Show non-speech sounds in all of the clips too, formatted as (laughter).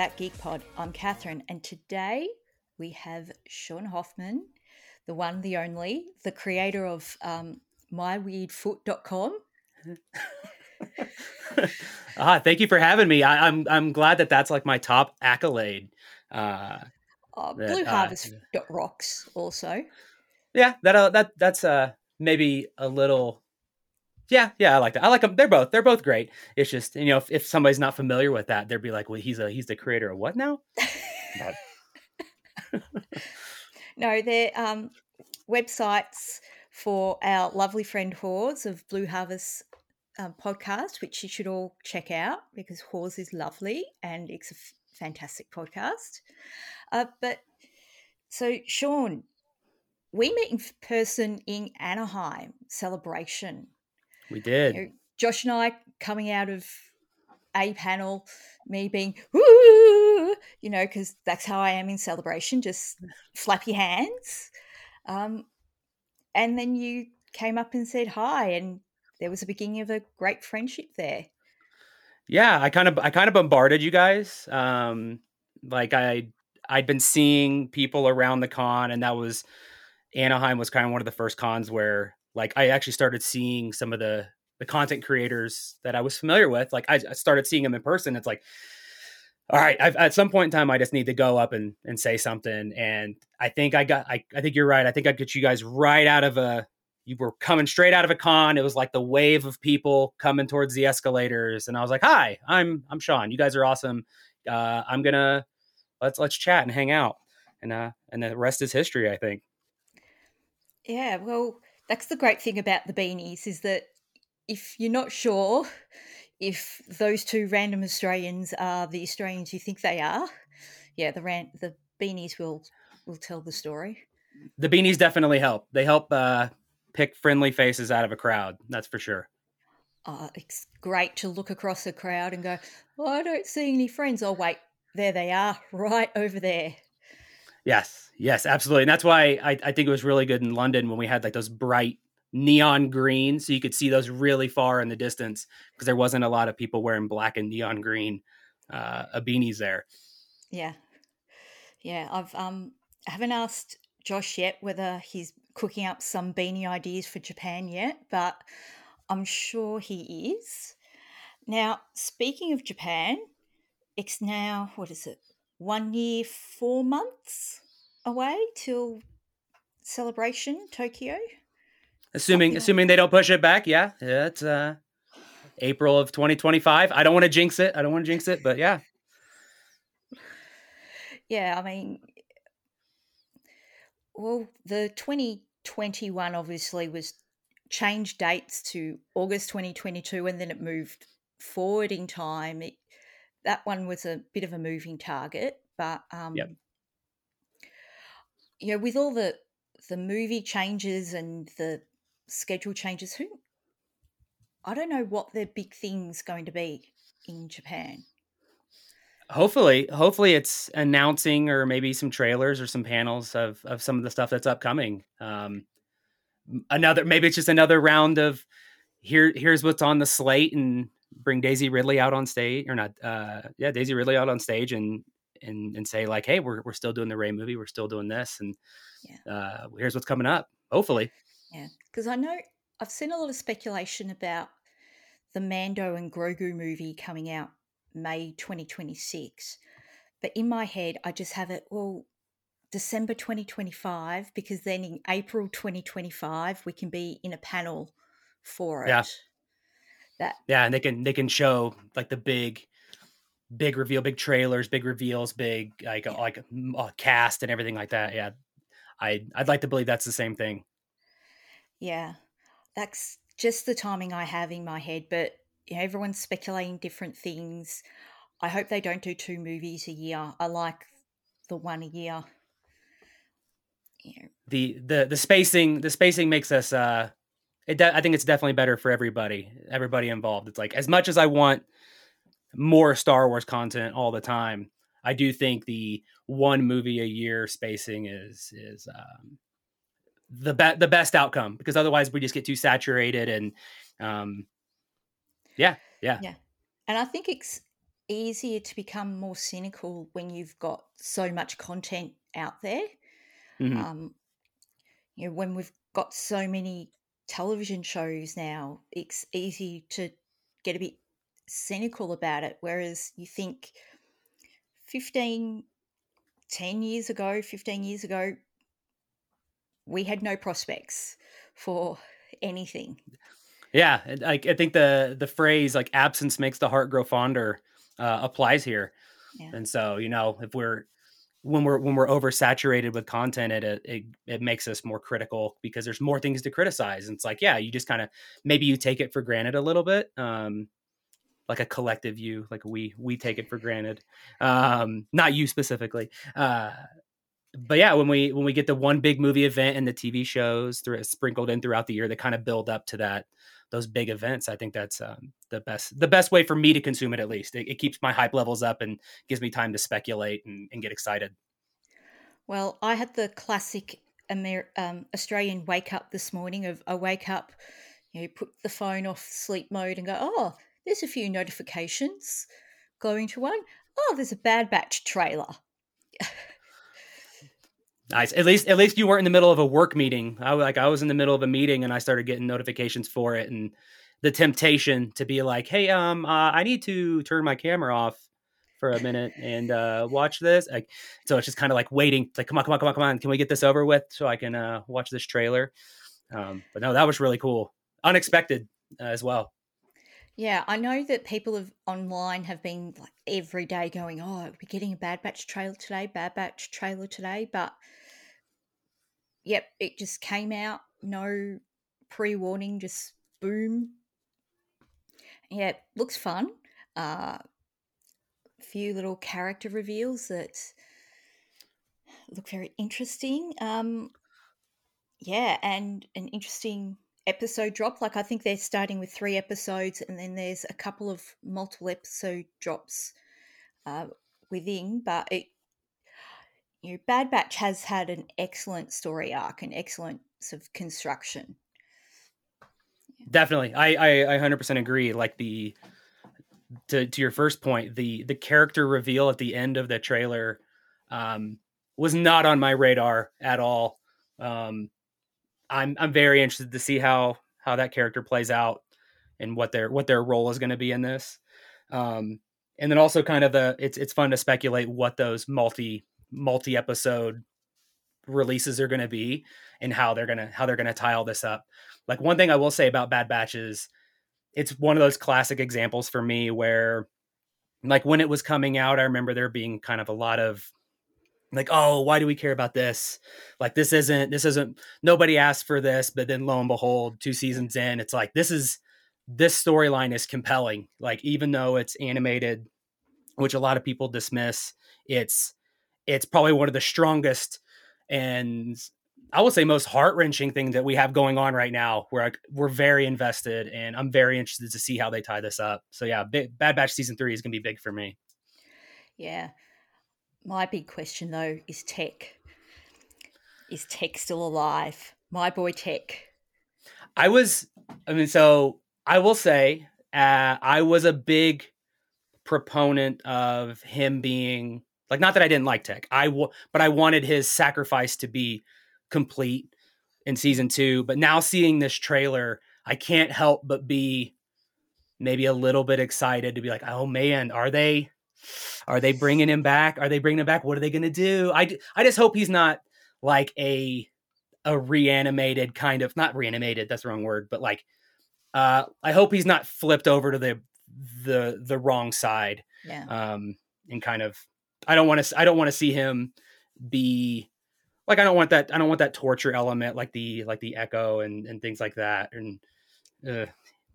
That Geek Pod. I'm Catherine, and today we have Shawn Hoffman, the one, the only, the creator of um, myweirdfoot.com. ah, (laughs) thank you for having me. I, am I'm, I'm glad that that's like my top accolade. Uh, uh, Blue Harvest uh, rocks also. Yeah, that uh, that that's uh maybe a little. Yeah, yeah, I like that. I like them. They're both they're both great. It's just you know if, if somebody's not familiar with that, they'd be like, well, he's a he's the creator of what now? (laughs) (laughs) no, they're um, websites for our lovely friend Hawes of Blue Harvest um, podcast, which you should all check out because Hawes is lovely and it's a f- fantastic podcast. Uh, but so, Shawn, we met in person in Anaheim celebration. We did. You know, Josh and I coming out of a panel, me being, Woo! you know, because that's how I am in celebration, just (laughs) flap your hands. Um, and then you came up and said hi, and there was a beginning of a great friendship there. Yeah, I kind of I kind of bombarded you guys. Um, like I I'd been seeing people around the con, and that was Anaheim was kind of one of the first cons where like I actually started seeing some of the the content creators that I was familiar with. Like I, I started seeing them in person. It's like, all right, I've, at some point in time, I just need to go up and, and say something. And I think I got, I, I think you're right. I think I get you guys right out of a, you were coming straight out of a con. It was like the wave of people coming towards the escalators. And I was like, hi, I'm, I'm Shawn. You guys are awesome. Uh, I'm gonna, let's, let's chat and hang out. And, uh, and the rest is history, I think. Yeah. Well, that's the great thing about the beanies is that if you're not sure if those two random Australians are the Australians you think they are, yeah, the ran- the beanies will will tell the story. The beanies definitely help. They help uh, pick friendly faces out of a crowd. That's for sure. Uh, it's great to look across a crowd and go, oh, I don't see any friends. Oh, wait, there they are, (laughs) right over there. Yes, yes, absolutely. And that's why I, I think it was really good in London when we had like those bright neon green so you could see those really far in the distance because there wasn't a lot of people wearing black and neon green uh beanies there. Yeah. Yeah i've um I haven't asked josh yet whether he's cooking up some beanie ideas for japan yet but i'm sure he is. Now speaking of japan it's now what is it one year four months away till celebration tokyo Assuming assuming they don't push it back, yeah, yeah it's uh, April of 2025. I don't want to jinx it. I don't want to jinx it, but yeah. Yeah, I mean, well, the 2021 obviously was changed dates to August 2022, and then it moved forward in time. It, that one was a bit of a moving target, but um, yep. you know, with all the the movie changes and the schedule changes. Who I don't know what their big thing's going to be in Japan. Hopefully, hopefully it's announcing or maybe some trailers or some panels of of some of the stuff that's upcoming. Um, another maybe it's just another round of here here's what's on the slate and bring Daisy Ridley out on stage or not uh yeah Daisy Ridley out on stage and and and say like hey we're we're still doing the Rey movie we're still doing this and yeah. uh here's what's coming up hopefully yeah, because I know I've seen a lot of speculation about the Mando and Grogu movie coming out May 2026. But in my head, I just have it, well, December 2025, because then in April 2025, we can be in a panel for it. Yeah. That, yeah, and they can they can show like the big big reveal, big trailers, big reveals, big like yeah. like uh, cast and everything like that. Yeah, I I'd like to believe that's the same thing. Yeah, that's just the timing I have in my head. But you know, everyone's speculating different things. I hope they don't do two movies a year. I like the one a year. Yeah. The the the spacing the spacing makes us uh it de- I think it's definitely better for everybody everybody involved. It's like as much as I want more Star Wars content all the time, I do think the one movie a year spacing is is um the be- the best outcome because otherwise we just get too saturated and um yeah yeah yeah and i think it's easier to become more cynical when you've got so much content out there. Mhm. Um, you know, when we've got so many television shows now, it's easy to get a bit cynical about it. Whereas you think 15, 10 years ago, 15 years ago, we had no prospects for anything. Yeah, I, I think the the phrase like absence makes the heart grow fonder uh, applies here. Yeah. And so, you know, if we're when we're when we're oversaturated with content, it it it makes us more critical because there's more things to criticize. And it's like, yeah, you just kind of maybe you take it for granted a little bit. Um, like a collective you, like we we take it for granted. Um, not you specifically. Uh, but yeah, when we when we get the one big movie event and the TV shows through sprinkled in throughout the year, they kind of build up to that those big events. I think that's um, the best the best way for me to consume it. At least it, it keeps my hype levels up and gives me time to speculate and, and get excited. Well, I had the classic Amer- um, Australian wake up this morning of I wake up, you know, put the phone off sleep mode and go, oh, there's a few notifications. Going to one, oh, there's a Bad Batch trailer. (laughs) Nice. At least, at least you weren't in the middle of a work meeting. I like I was in the middle of a meeting and I started getting notifications for it, and the temptation to be like, "Hey, um, uh, I need to turn my camera off for a minute and uh, watch this." Like, so it's just kind of like waiting. It's like, come on, come on, come on, come on. Can we get this over with so I can uh, watch this trailer? Um, but no, that was really cool, unexpected uh, as well. Yeah, I know that people have online have been like every day going, "Oh, we're getting a Bad Batch trailer today, Bad Batch trailer today," but yep, it just came out, no pre warning, just boom. Yeah, looks fun. Uh, few little character reveals that look very interesting. Um, yeah, and an interesting episode drop. Like I think they're starting with three episodes, and then there's a couple of multiple episode drops uh, within. But it you know, Bad Batch has had an excellent story arc, an excellent sort of construction. Definitely, I I, I 100% agree. Like the to to your first point, the the character reveal at the end of the trailer um, was not on my radar at all. Um, I'm I'm very interested to see how how that character plays out and what their what their role is going to be in this. Um, and then also kind of the it's it's fun to speculate what those multi multi episode releases are going to be and how they're going to how they're going to tie all this up. Like one thing I will say about Bad Batch is it's one of those classic examples for me where like when it was coming out I remember there being kind of a lot of like oh why do we care about this like this isn't this isn't nobody asked for this but then lo and behold two seasons in it's like this is this storyline is compelling like even though it's animated which a lot of people dismiss it's it's probably one of the strongest and I will say most heart wrenching thing that we have going on right now. Where we're very invested, and I'm very interested to see how they tie this up. So yeah, big, Bad Batch season three is going to be big for me. Yeah, my big question though is Tech. Is Tech still alive? My boy Tech. I was, I mean, so I will say, uh, I was a big proponent of him being like, not that I didn't like Tech, I w- but I wanted his sacrifice to be complete in season two. But now seeing this trailer, I can't help but be maybe a little bit excited to be like, oh man, are they are they bringing him back? Are they bringing him back? What are they going to do? I I just hope he's not like a a reanimated kind of not reanimated. That's the wrong word, but like uh, I hope he's not flipped over to the the the wrong side. Yeah. Um, and kind of I don't want to I don't want to see him be like I don't want that I don't want that torture element like the like the echo and and things like that and uh,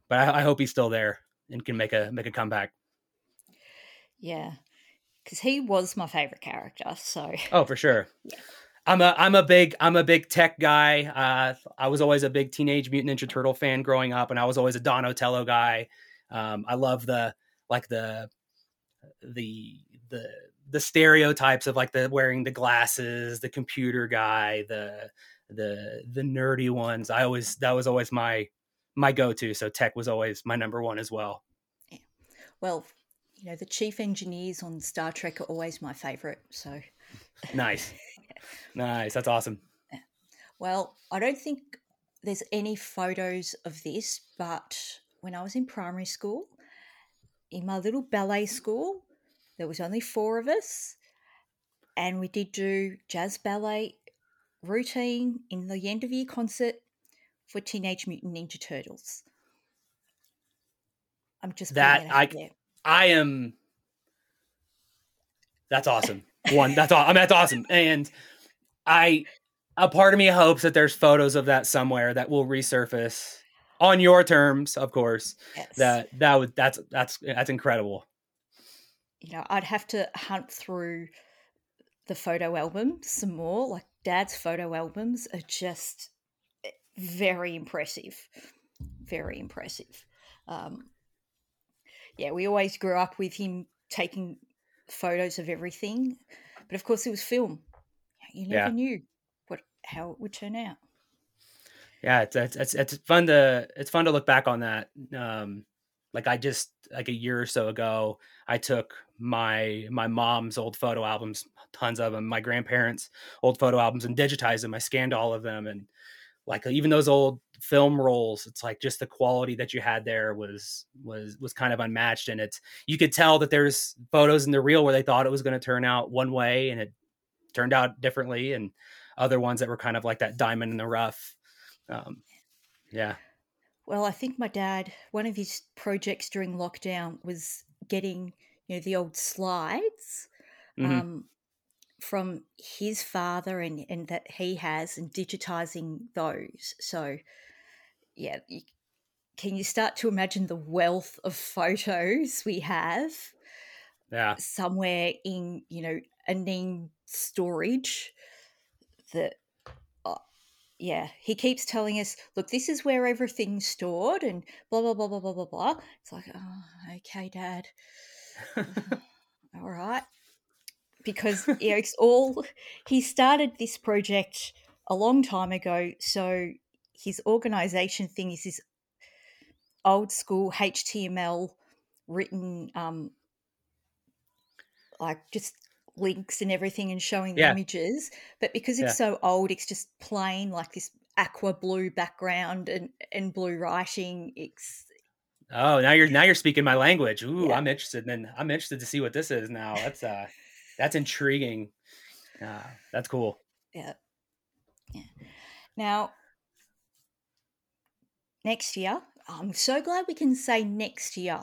but I, I hope he's still there and can make a make a comeback. Yeah, because he was my favorite character. So Oh, for sure. (laughs) Yeah. I'm a I'm a big I'm a big tech guy. Uh, I was always a big Teenage Mutant Ninja Turtle fan growing up, and I was always a Don Donatello guy. Um, I love the like the the the the stereotypes of like the wearing the glasses, the computer guy, the the the nerdy ones. I always that was always my my go to. So tech was always my number one as well. well, you know, the chief engineers on Star Trek are always my favorite. So nice, (laughs) nice. That's awesome. Well, I don't think there's any photos of this, but when I was in primary school, in my little ballet school, there was only four of us, and we did do jazz ballet routine in the end of year concert for Teenage Mutant Ninja Turtles. I'm just that I there. I am. That's awesome. One, that's all. I mean, that's awesome, and I a part of me hopes that there's photos of that somewhere that will resurface on your terms, of course. Yes. That that would that's that's that's incredible. You know, I'd have to hunt through the photo album some more. Like Dad's photo albums are just eh, very impressive, very impressive. Um, yeah, we always grew up with him taking photos of everything, but of course it was film. You never yeah. knew what how it would turn out. Yeah, it's, it's it's it's fun to it's fun to look back on that. Um, like I just like a year or so ago, I took my my mom's old photo albums, tons of them, my grandparents' old photo albums, and digitized them. I scanned all of them, and like even those old film rolls it's like just the quality that you had there was was was kind of unmatched and it's you could tell that there's photos in the reel where they thought it was going to turn out one way and it turned out differently and other ones that were kind of like that diamond in the rough um, yeah well i think my dad one of his projects during lockdown was getting you know the old slides mm-hmm. um, from his father and, and that he has and digitizing those. So, yeah, you, can you start to imagine the wealth of (laughs) photos we have? Yeah. Somewhere in, you know, a name storage that uh, yeah, he keeps telling us, look, this is where everything's stored and blah, blah, blah, blah, blah, blah, blah. It's like, oh, okay, dad. (laughs) all right because you know, it's all he started this project a long time ago. So his organization thing is this old school HTML written, um, like just links and everything and showing the yeah. images. But because it's yeah. so old, it's just plain like this aqua blue background and, and blue writing. It's Oh, now you're now you're speaking my language. Ooh, yeah. I'm interested. And I'm interested to see what this is now. That's uh that's intriguing. Uh, that's cool. Yeah. Yeah. Now, next year, I'm so glad we can say next year.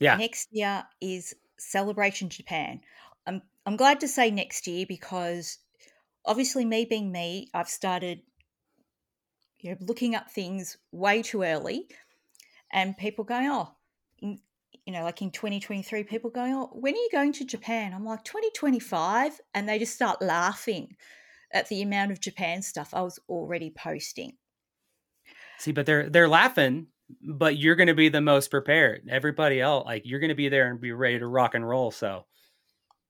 Yeah. Next year is Celebration Japan. I'm I'm glad to say next year because obviously me being me, I've started you know looking up things way too early and people going, oh, you know, like in 2023, people going, Oh, when are you going to Japan? I'm like, 2025. And they just start laughing at the amount of Japan stuff I was already posting. See, but they're they're laughing, but you're gonna be the most prepared. Everybody else, like you're gonna be there and be ready to rock and roll. So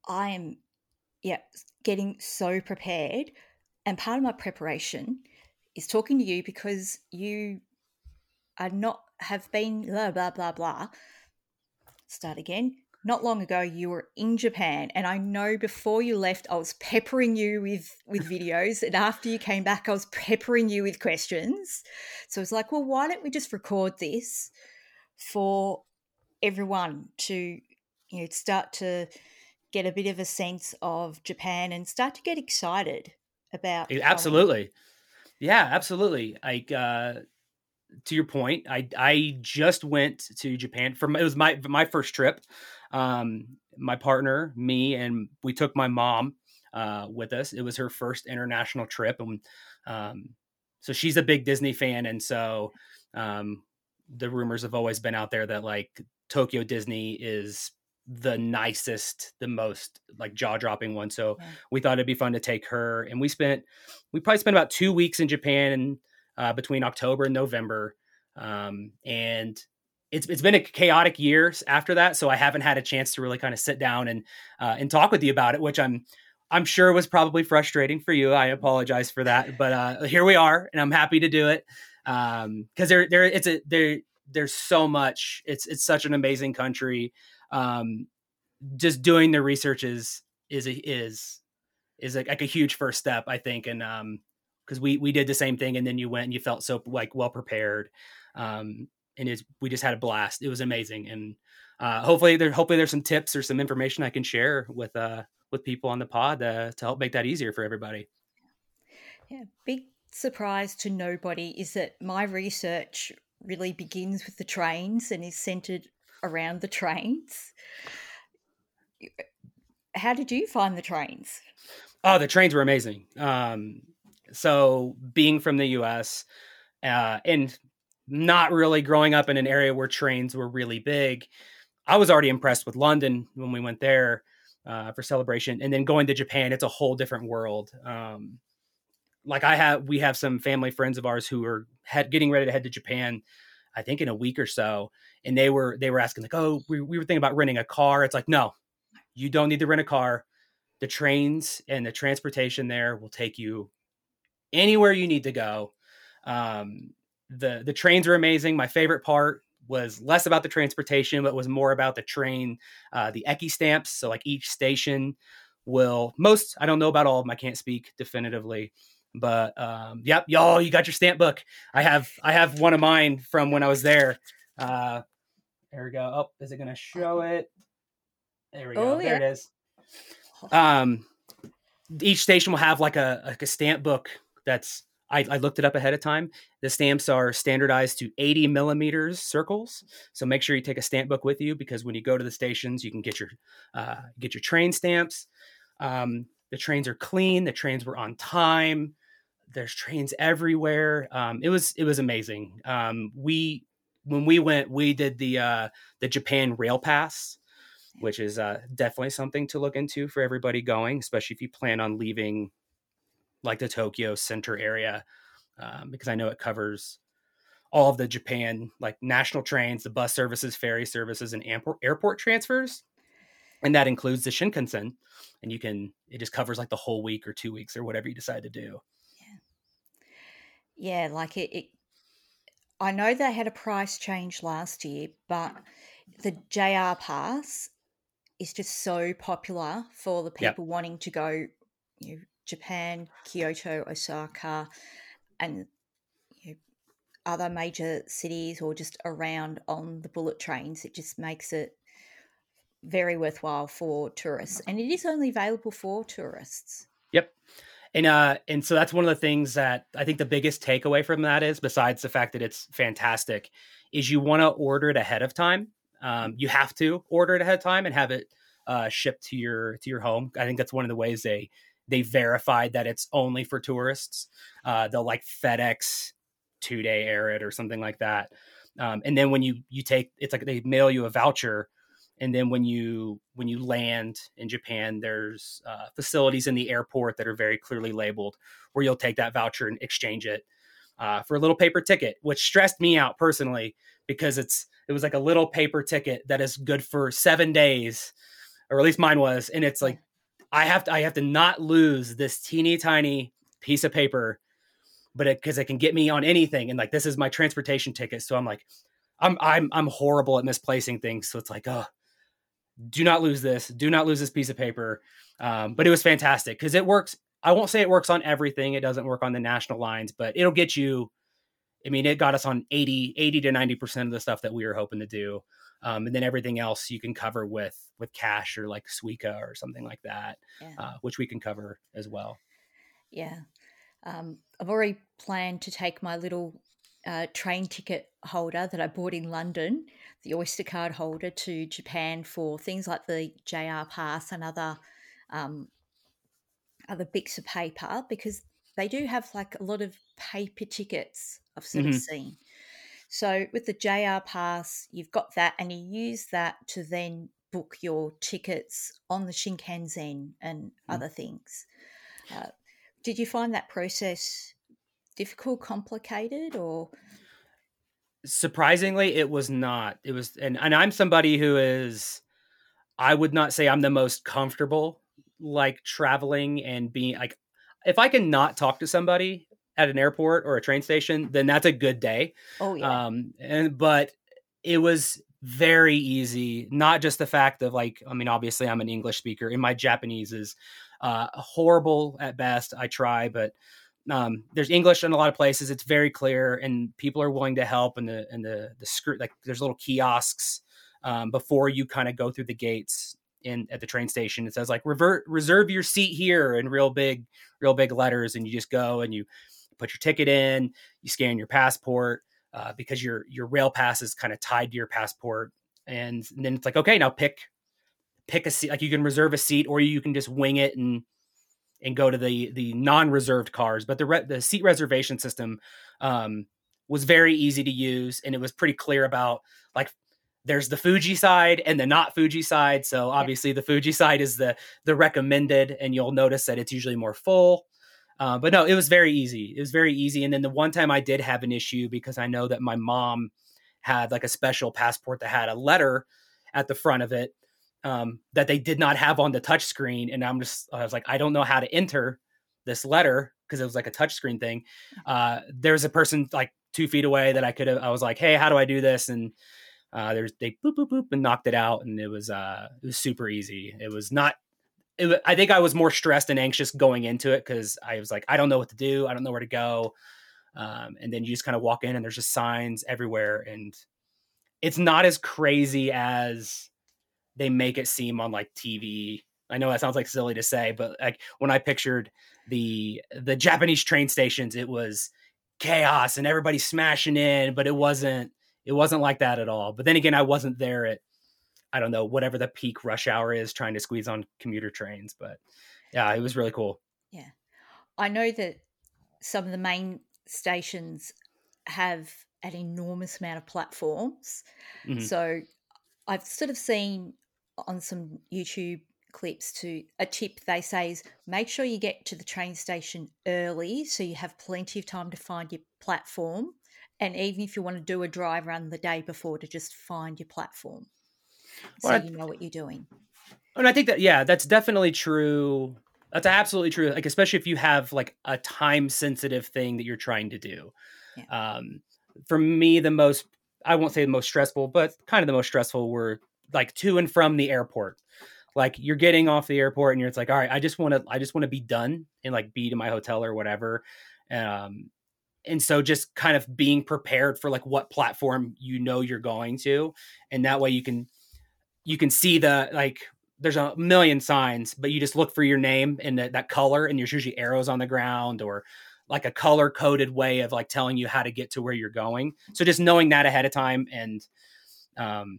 I am yeah, getting so prepared. And part of my preparation is talking to you because you are not have been blah blah blah blah start again. Not long ago, you were in Japan, and I know before you left, I was peppering you with with (laughs) videos, and after you came back, I was peppering you with questions. So it's like, well, why don't we just record this for everyone to you know start to get a bit of a sense of Japan and start to get excited about absolutely yeah absolutely like uh to your point, I I just went to Japan for it was my my first trip. Um, my partner, me, and we took my mom uh, with us. It was her first international trip, and um, so she's a big Disney fan, and so um, the rumors have always been out there that like Tokyo Disney is the nicest, the most like jaw dropping one. So yeah. we thought it'd be fun to take her, and we spent we probably spent about two weeks in Japan and uh, between October and November. Um, and it's it's been a chaotic year after that, so I haven't had a chance to really kind of sit down and uh, and talk with you about it, which I'm I'm sure was probably frustrating for you. I apologize for that, but uh, here we are, and I'm happy to do it because um, there there it's a there there's so much. It's it's such an amazing country. Um, just doing the research is is is is like, a huge first step, I think, and um, because we we did the same thing, and then you went and you felt so like well prepared, um, and it's we just had a blast. It was amazing, and uh, hopefully there hopefully there's some tips or some information I can share with uh with people on the pod uh, to help make that easier for everybody. Yeah, big surprise to nobody is that my research really begins with the trains and is centered around the trains. How did you find the trains? Oh, the trains were amazing. Um, so being from the U.S. Uh, and not really growing up in an area where trains were really big, I was already impressed with London when we went there uh, for celebration, and then going to Japan, it's a whole different world. Um, like I have, we have some family friends of ours who are getting ready to head to Japan. I think in a week or so, and they were they were asking like, oh, we, we were thinking about renting a car. It's like, no, you don't need to rent a car. The trains and the transportation there will take you anywhere you need to go. Um, the the trains are amazing. My favorite part was less about the transportation, but was more about the train, uh, the Eki stamps. So like each station will most I don't know about all of them. I can't speak definitively, but um, yep, y'all, you got your stamp book. I have I have one of mine from when I was there. Uh, there we go. Oh, is it going to show it? There we go. Oh, there yeah. it is. Um, each station will have like a like a stamp book that's I, I, looked it up ahead of time. The stamps are standardized to 80 millimeters circles, so make sure you take a stamp book with you because when you go to the stations, you can get your uh, get your train stamps. Um, the trains are clean. The trains were on time. There's trains everywhere. Um, it was it was amazing. Um, we when we went, we did the uh, the Japan Rail Pass, which is uh, definitely something to look into for everybody going, especially if you plan on leaving like the Tokyo center area, um, because I know it covers all of the Japan like national trains, the bus services, ferry services, and airport airport transfers, and that includes the Shinkansen. And you can it just covers like the whole week or two weeks or whatever you decide to do. Yeah, yeah, like it. it I know they had a price change last year, but the JR Pass is just so popular for the people yep. wanting to go you know, Japan, Kyoto, Osaka, and you know, other major cities or just around on the bullet trains. It just makes it very worthwhile for tourists, and it is only available for tourists. Yep. And uh and so that's one of the things that I think the biggest takeaway from that is besides the fact that it's fantastic is you want to order it ahead of time. Um, you have to order it ahead of time and have it uh, shipped to your to your home. I think that's one of the ways they they verified that it's only for tourists. Uh, they'll like FedEx two day air it or something like that. Um, and then when you you take it's like they mail you a voucher and then when you when you land in japan there's uh, facilities in the airport that are very clearly labeled where you'll take that voucher and exchange it uh, for a little paper ticket which stressed me out personally because it's it was like a little paper ticket that is good for seven days or at least mine was and it's like I have to I have to not lose this teeny tiny piece of paper, but because it, it, can get me on anything, and like this is my transportation ticket, so I'm like, I'm I'm I'm horrible at misplacing things, so it's like, oh, do not lose this, do not lose this piece of paper. Um, but it was fantastic because it works. I won't say it works on everything. It doesn't work on the national lines, but it'll get you. I mean, it got us on 80, 80 to 90% of the stuff that we were hoping to do um, and then everything else you can cover with with cash or like Suica or something like that, yeah. uh, which we can cover as well. Yeah, um, I've already planned to take my little uh, train ticket holder that I bought in London, the Oyster card holder, to Japan for things like the JR Pass and other um, other bits of paper because they do have like a lot of paper tickets I've sort mm-hmm. of seen. So with the JR Pass, you've got that, and you use that to then book your tickets on the Shinkansen and mm. other things. Uh, did you find that process difficult, complicated, or? Surprisingly, it was not. It was, and, and I'm somebody who is, I would not say I'm the most comfortable like traveling and being like, if I can not talk to somebody at an airport or a train station, then that's a good day. Oh yeah. Um, and but it was very easy. Not just the fact of like, I mean, obviously I'm an English speaker, and my Japanese is uh, horrible at best. I try, but um, there's English in a lot of places. It's very clear, and people are willing to help. And the and the the screw like there's little kiosks um, before you kind of go through the gates in at the train station. It says like revert reserve your seat here in real big real big letters, and you just go and you put your ticket in, you scan your passport uh, because your your rail pass is kind of tied to your passport, and, and then it's like okay, now pick pick a seat. Like you can reserve a seat, or you can just wing it and and go to the the non-reserved cars. But the re- the seat reservation system um, was very easy to use, and it was pretty clear about like there's the Fuji side and the not Fuji side. So obviously, yeah. the Fuji side is the the recommended, and you'll notice that it's usually more full. Uh, but no, it was very easy. It was very easy. And then the one time I did have an issue because I know that my mom had like a special passport that had a letter at the front of it um, that they did not have on the touchscreen. And I'm just, I was like, I don't know how to enter this letter because it was like a touchscreen thing. Uh, was a person like two feet away that I could have, I was like, Hey, how do I do this? And uh, there's, they boop, boop, boop and knocked it out. And it was, uh, it was super easy. It was not, it, I think I was more stressed and anxious going into it because I was like, I don't know what to do. I don't know where to go. Um, and then you just kind of walk in and there's just signs everywhere. And it's not as crazy as they make it seem on like TV. I know that sounds like silly to say, but like when I pictured the the Japanese train stations, it was chaos and everybody smashing in, but it wasn't it wasn't like that at all. But then again, I wasn't there at I don't know whatever the peak rush hour is trying to squeeze on commuter trains, but yeah, it was really cool. Yeah. I know that some of the main stations have an enormous amount of platforms. Mm-hmm. So I've sort of seen on some YouTube clips to a tip they say is make sure you get to the train station early so you have plenty of time to find your platform and even if you want to do a drive run the day before to just find your platform so well, you know what you're doing. And i think that yeah that's definitely true. That's absolutely true like especially if you have like a time sensitive thing that you're trying to do. Yeah. um for me the most i won't say the most stressful but kind of the most stressful were like to and from the airport. Like you're getting off the airport and you're it's like all right i just want to i just want to be done and like be to my hotel or whatever. Um and so just kind of being prepared for like what platform you know you're going to and that way you can you can see the like there's a million signs but you just look for your name and that, that color and there's usually arrows on the ground or like a color coded way of like telling you how to get to where you're going so just knowing that ahead of time and um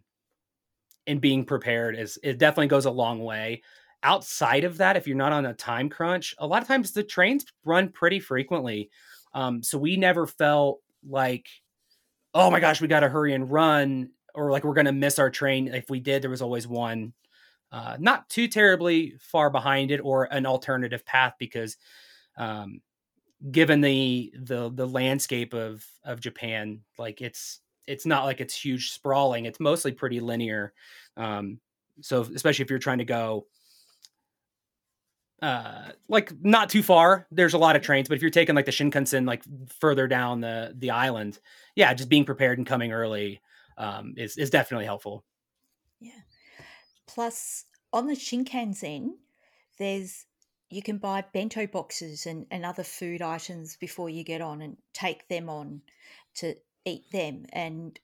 and being prepared is it definitely goes a long way. Outside of that, if you're not on a time crunch, a lot of times the trains run pretty frequently. Um, so we never felt like, oh my gosh, we got to hurry and run, or like we're going to miss our train. If we did, there was always one uh, not too terribly far behind it or an alternative path because um, given the the the landscape of of Japan, like it's it's not like it's huge sprawling. It's mostly pretty linear. Um, so especially if you're trying to go uh like not too far there's a lot of trains but if you're taking like the shinkansen like further down the the island yeah just being prepared and coming early um is is definitely helpful yeah plus on the shinkansen there's you can buy bento boxes and, and other food items before you get on and take them on to eat them. And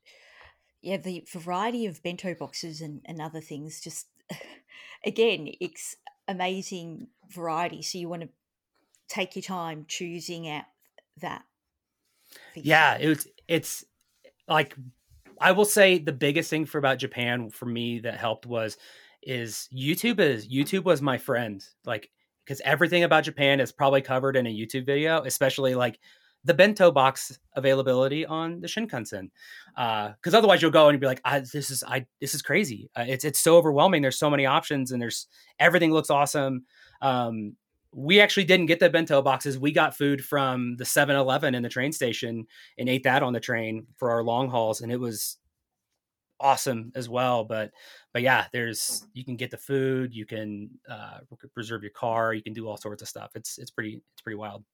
yeah, the variety of bento boxes and, and other things just (laughs) again, it's amazing variety. So you want to take your time choosing out that. Yeah, it's it's like I will say the biggest thing for about Japan for me that helped was is YouTube is YouTube was my friend. Like because everything about Japan is probably covered in a YouTube video, especially like the bento box availability on the Shinkansen. Because uh, otherwise, you'll go and you'll be like, "This is I this is crazy. Uh, it's it's so overwhelming. There's so many options, and there's everything looks awesome." Um, we actually didn't get the bento boxes. We got food from the 7-Eleven in the train station and ate that on the train for our long hauls, and it was awesome as well. But but yeah, there's you can get the food, you can uh, preserve your car, you can do all sorts of stuff. It's it's pretty it's pretty wild.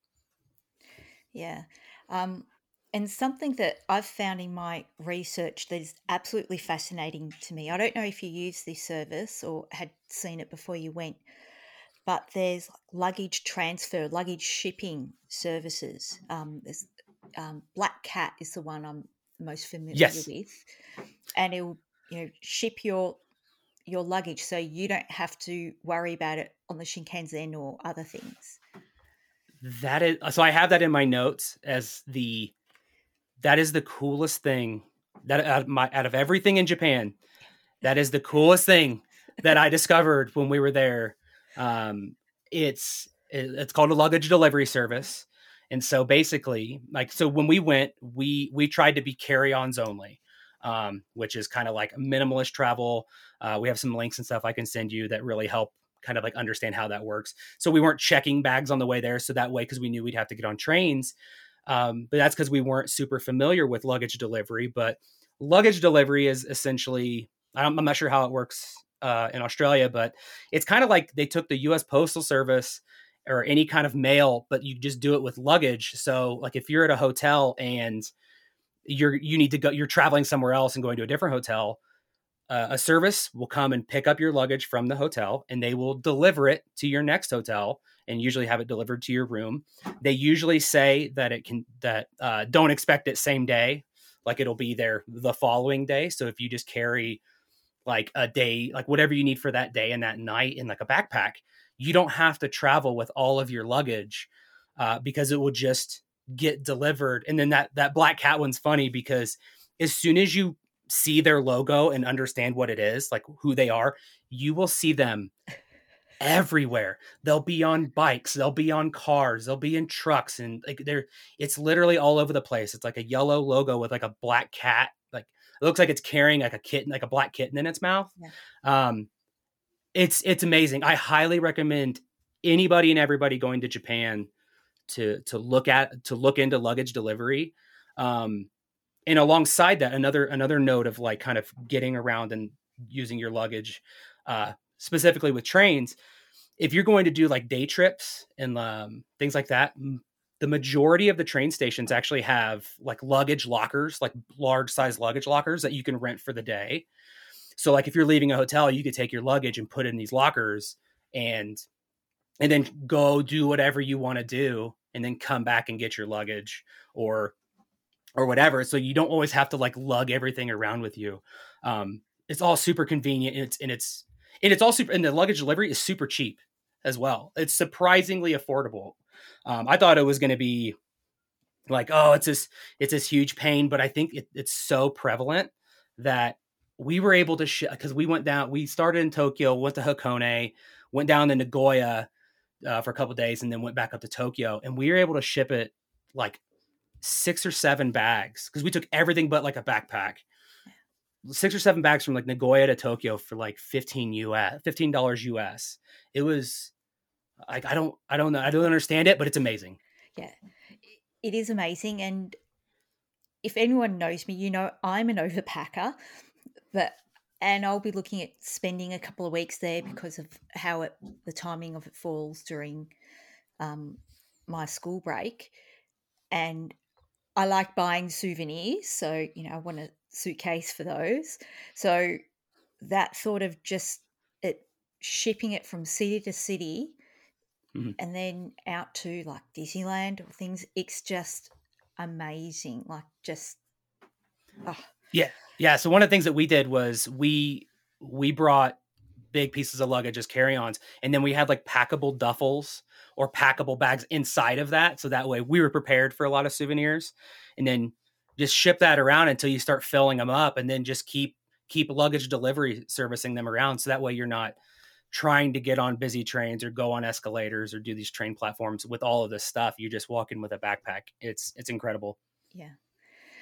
Yeah. Um, and something that I've found in my research that is absolutely fascinating to me. I don't know if you use this service or had seen it before you went, but there's luggage transfer, luggage shipping services. Um, there's um, Black Cat is the one I'm most familiar Yes. with, and it'll you know ship your your luggage so you don't have to worry about it on the Shinkansen or other things. That is so I have that in my notes as the that is the coolest thing that out of my out of everything in Japan. That is the coolest thing that I discovered when we were there. Um, it's it's called a luggage delivery service, and so basically, like so when we went, we we tried to be carry-ons only, um, which is kind of like minimalist travel. Uh, we have some links and stuff I can send you that really help kind of like understand how that works. So we weren't checking bags on the way there, so that way because we knew we'd have to get on trains. Um, but that's because we weren't super familiar with luggage delivery. But luggage delivery is essentially I'm, I'm not sure how it works uh, in Australia, but it's kind of like they took the U.S. Postal Service or any kind of mail, but you just do it with luggage. So like if you're at a hotel and you're you need to go, you're traveling somewhere else and going to a different hotel. Uh, a service will come and pick up your luggage from the hotel and they will deliver it to your next hotel and usually have it delivered to your room they usually say that it can that uh, don't expect it same day like it'll be there the following day so if you just carry like a day like whatever you need for that day and that night in like a backpack you don't have to travel with all of your luggage uh, because it will just get delivered. And then that that black cat one's funny because as soon as you see their logo and understand what it is like who they are you will see them everywhere. They'll be on bikes they'll be on cars they'll be in trucks and like they're it's literally all over the place. It's like a yellow logo with like a black cat it looks like it's carrying like a kitten like a black kitten in its mouth. Um it's it's amazing. I highly recommend anybody and everybody going to japan to to look at to look into luggage delivery. Um and alongside that another another note of like kind of getting around and using your luggage uh specifically with trains if you're going to do like day trips and um, things like that the majority of the train stations actually have like luggage lockers like large size luggage lockers that you can rent for the day. So like if you're leaving a hotel you could take your luggage and put it in these lockers and and then go do whatever you want to do and then come back and get your luggage or or whatever. So you don't always have to like lug everything around with you. Um it's all super convenient and it's and it's and it's all super and the luggage delivery is super cheap as well. It's surprisingly affordable um i thought it was going to be like oh it's this it's this huge pain but i think it, it's so prevalent that we were able to ship because we went down we started in tokyo went to hakone went down to nagoya uh, for a couple days and then went back up to tokyo and we were able to ship it like six or seven bags because we took everything but like a backpack. Six or seven bags from like nagoya to tokyo for like 15 us 15 dollars us it was like i don't i don't know i don't understand it but it's amazing Yeah, it is amazing. And if anyone knows me, you know I'm an (laughs) overpacker, but and I'll be looking at spending a couple of weeks there because of how it the timing of it falls during um, my school break. And I like buying souvenirs, so you know I want a suitcase for those. So that thought of just it shipping it from city to city Mhm. and then out to like Disneyland or things, it's just amazing. Like just oh, yeah so one of the things that we did was we we brought big pieces of luggage as carry-ons and then we had like packable duffels or packable bags inside of that so that way we were prepared for a lot of souvenirs and then just ship that around until you start filling them up and then just keep keep luggage delivery servicing them around so that way you're not trying to get on busy trains or go on escalators or do these train platforms with all of this stuff you just walk in with a backpack it's it's incredible yeah.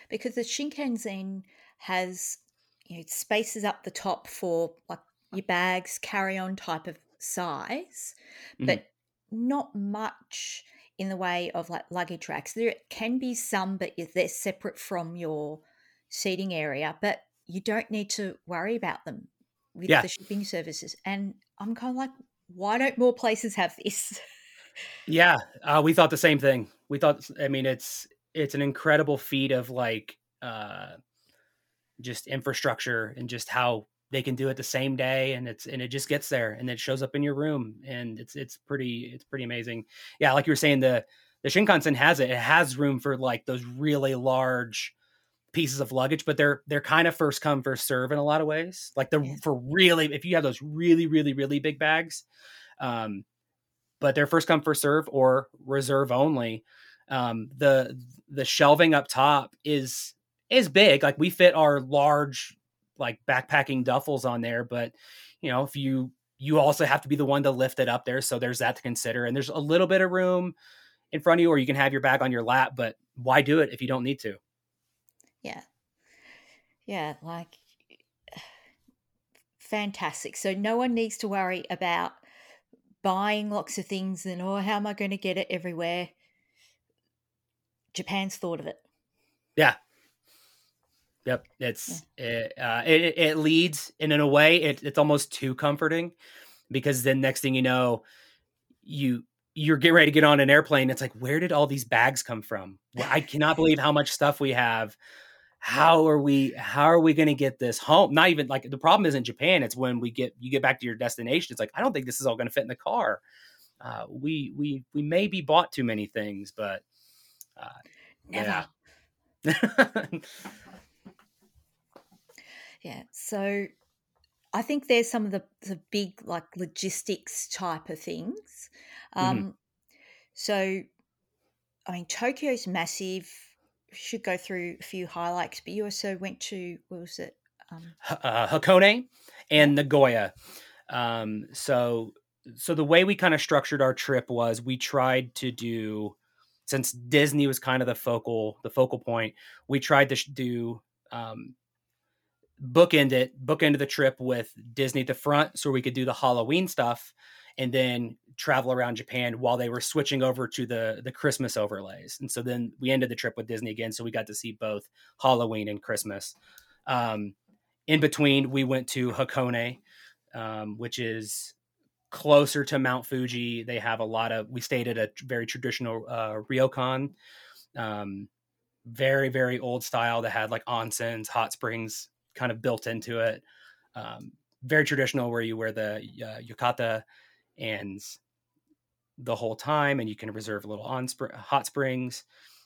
Because the Shinkansen has you know spaces up the top for like your bags, carry on type of size, Mhm. but not much in the way of like luggage racks. There can be some, but they're separate from your seating area, but you don't need to worry about them with Yeah. the shipping services. And I'm kind of like, why don't more places have this? (laughs) Yeah, uh, we thought the same thing. we thought i mean it's it's an incredible feat of like uh just infrastructure and just how they can do it the same day and it's and it just gets there and it shows up in your room and it's it's pretty it's pretty amazing yeah like you were saying the the shinkansen has it it has room for like those really large pieces of luggage but they're they're kind of first come first serve in a lot of ways. Like the Yeah. for really if you have those really really really big bags um but they're first come first serve or reserve only um the the shelving up top is is big. Like we fit our large like backpacking duffels on there but you know if you you also have to be the one to lift it up there so there's that to consider and there's a little bit of room in front of you or you can have your bag on your lap but why do it if you don't need to Yeah. Yeah, like fantastic. So no one needs to worry about buying lots of things and oh how am I going to get it everywhere? Japan's thought of it. Yeah Yep, it's it, uh, it it leads, and in a way, it, it's almost too comforting because then next thing you know, you you're getting ready to get on an airplane. It's like, where did all these bags come from? Well, I cannot (laughs) believe how much stuff we have. How are we? How are we going to get this home? Not even like the problem isn't Japan. It's when we get you get back to your destination. It's like I don't think this is all going to fit in the car. Uh, we we we maybe bought too many things, but uh, Never. Yeah. Yeah. So I think there's some of the, the big like logistics type of things. Mhm. Um, So, I mean, Tokyo's massive. Should go through a few highlights, but you also went to what was it? Um, uh, Hakone and Nagoya. Um, so so the way we kind of structured our trip was we tried to do since Disney was kind of the focal the focal point. We tried to sh- do um, bookend it bookend the trip with Disney at the front, so we could do the Halloween stuff, and then travel around Japan while they were switching over to the the Christmas overlays. And so then we ended the trip with Disney again, so we got to see both Halloween and Christmas. Um, in between, we went to Hakone, um, which is closer to Mount Fuji. They have a lot of. We stayed at a very traditional uh, ryokan, um, very very old style that had like onsens, hot springs kind of built into it. Um, very traditional, where you wear the uh, yukata and the whole time, and you can reserve little on spr- hot springs.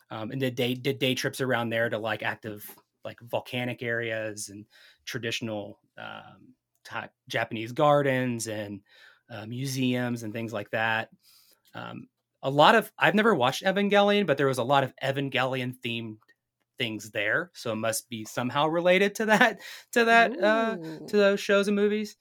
Um, and did day did day trips around there to like active like volcanic areas and traditional um, ta- Japanese gardens and uh, museums and things like that. Um, a lot of I've never watched Evangelion, but there was a lot of Evangelion themed things there, so it must be somehow related to that to that uh, to those shows and movies.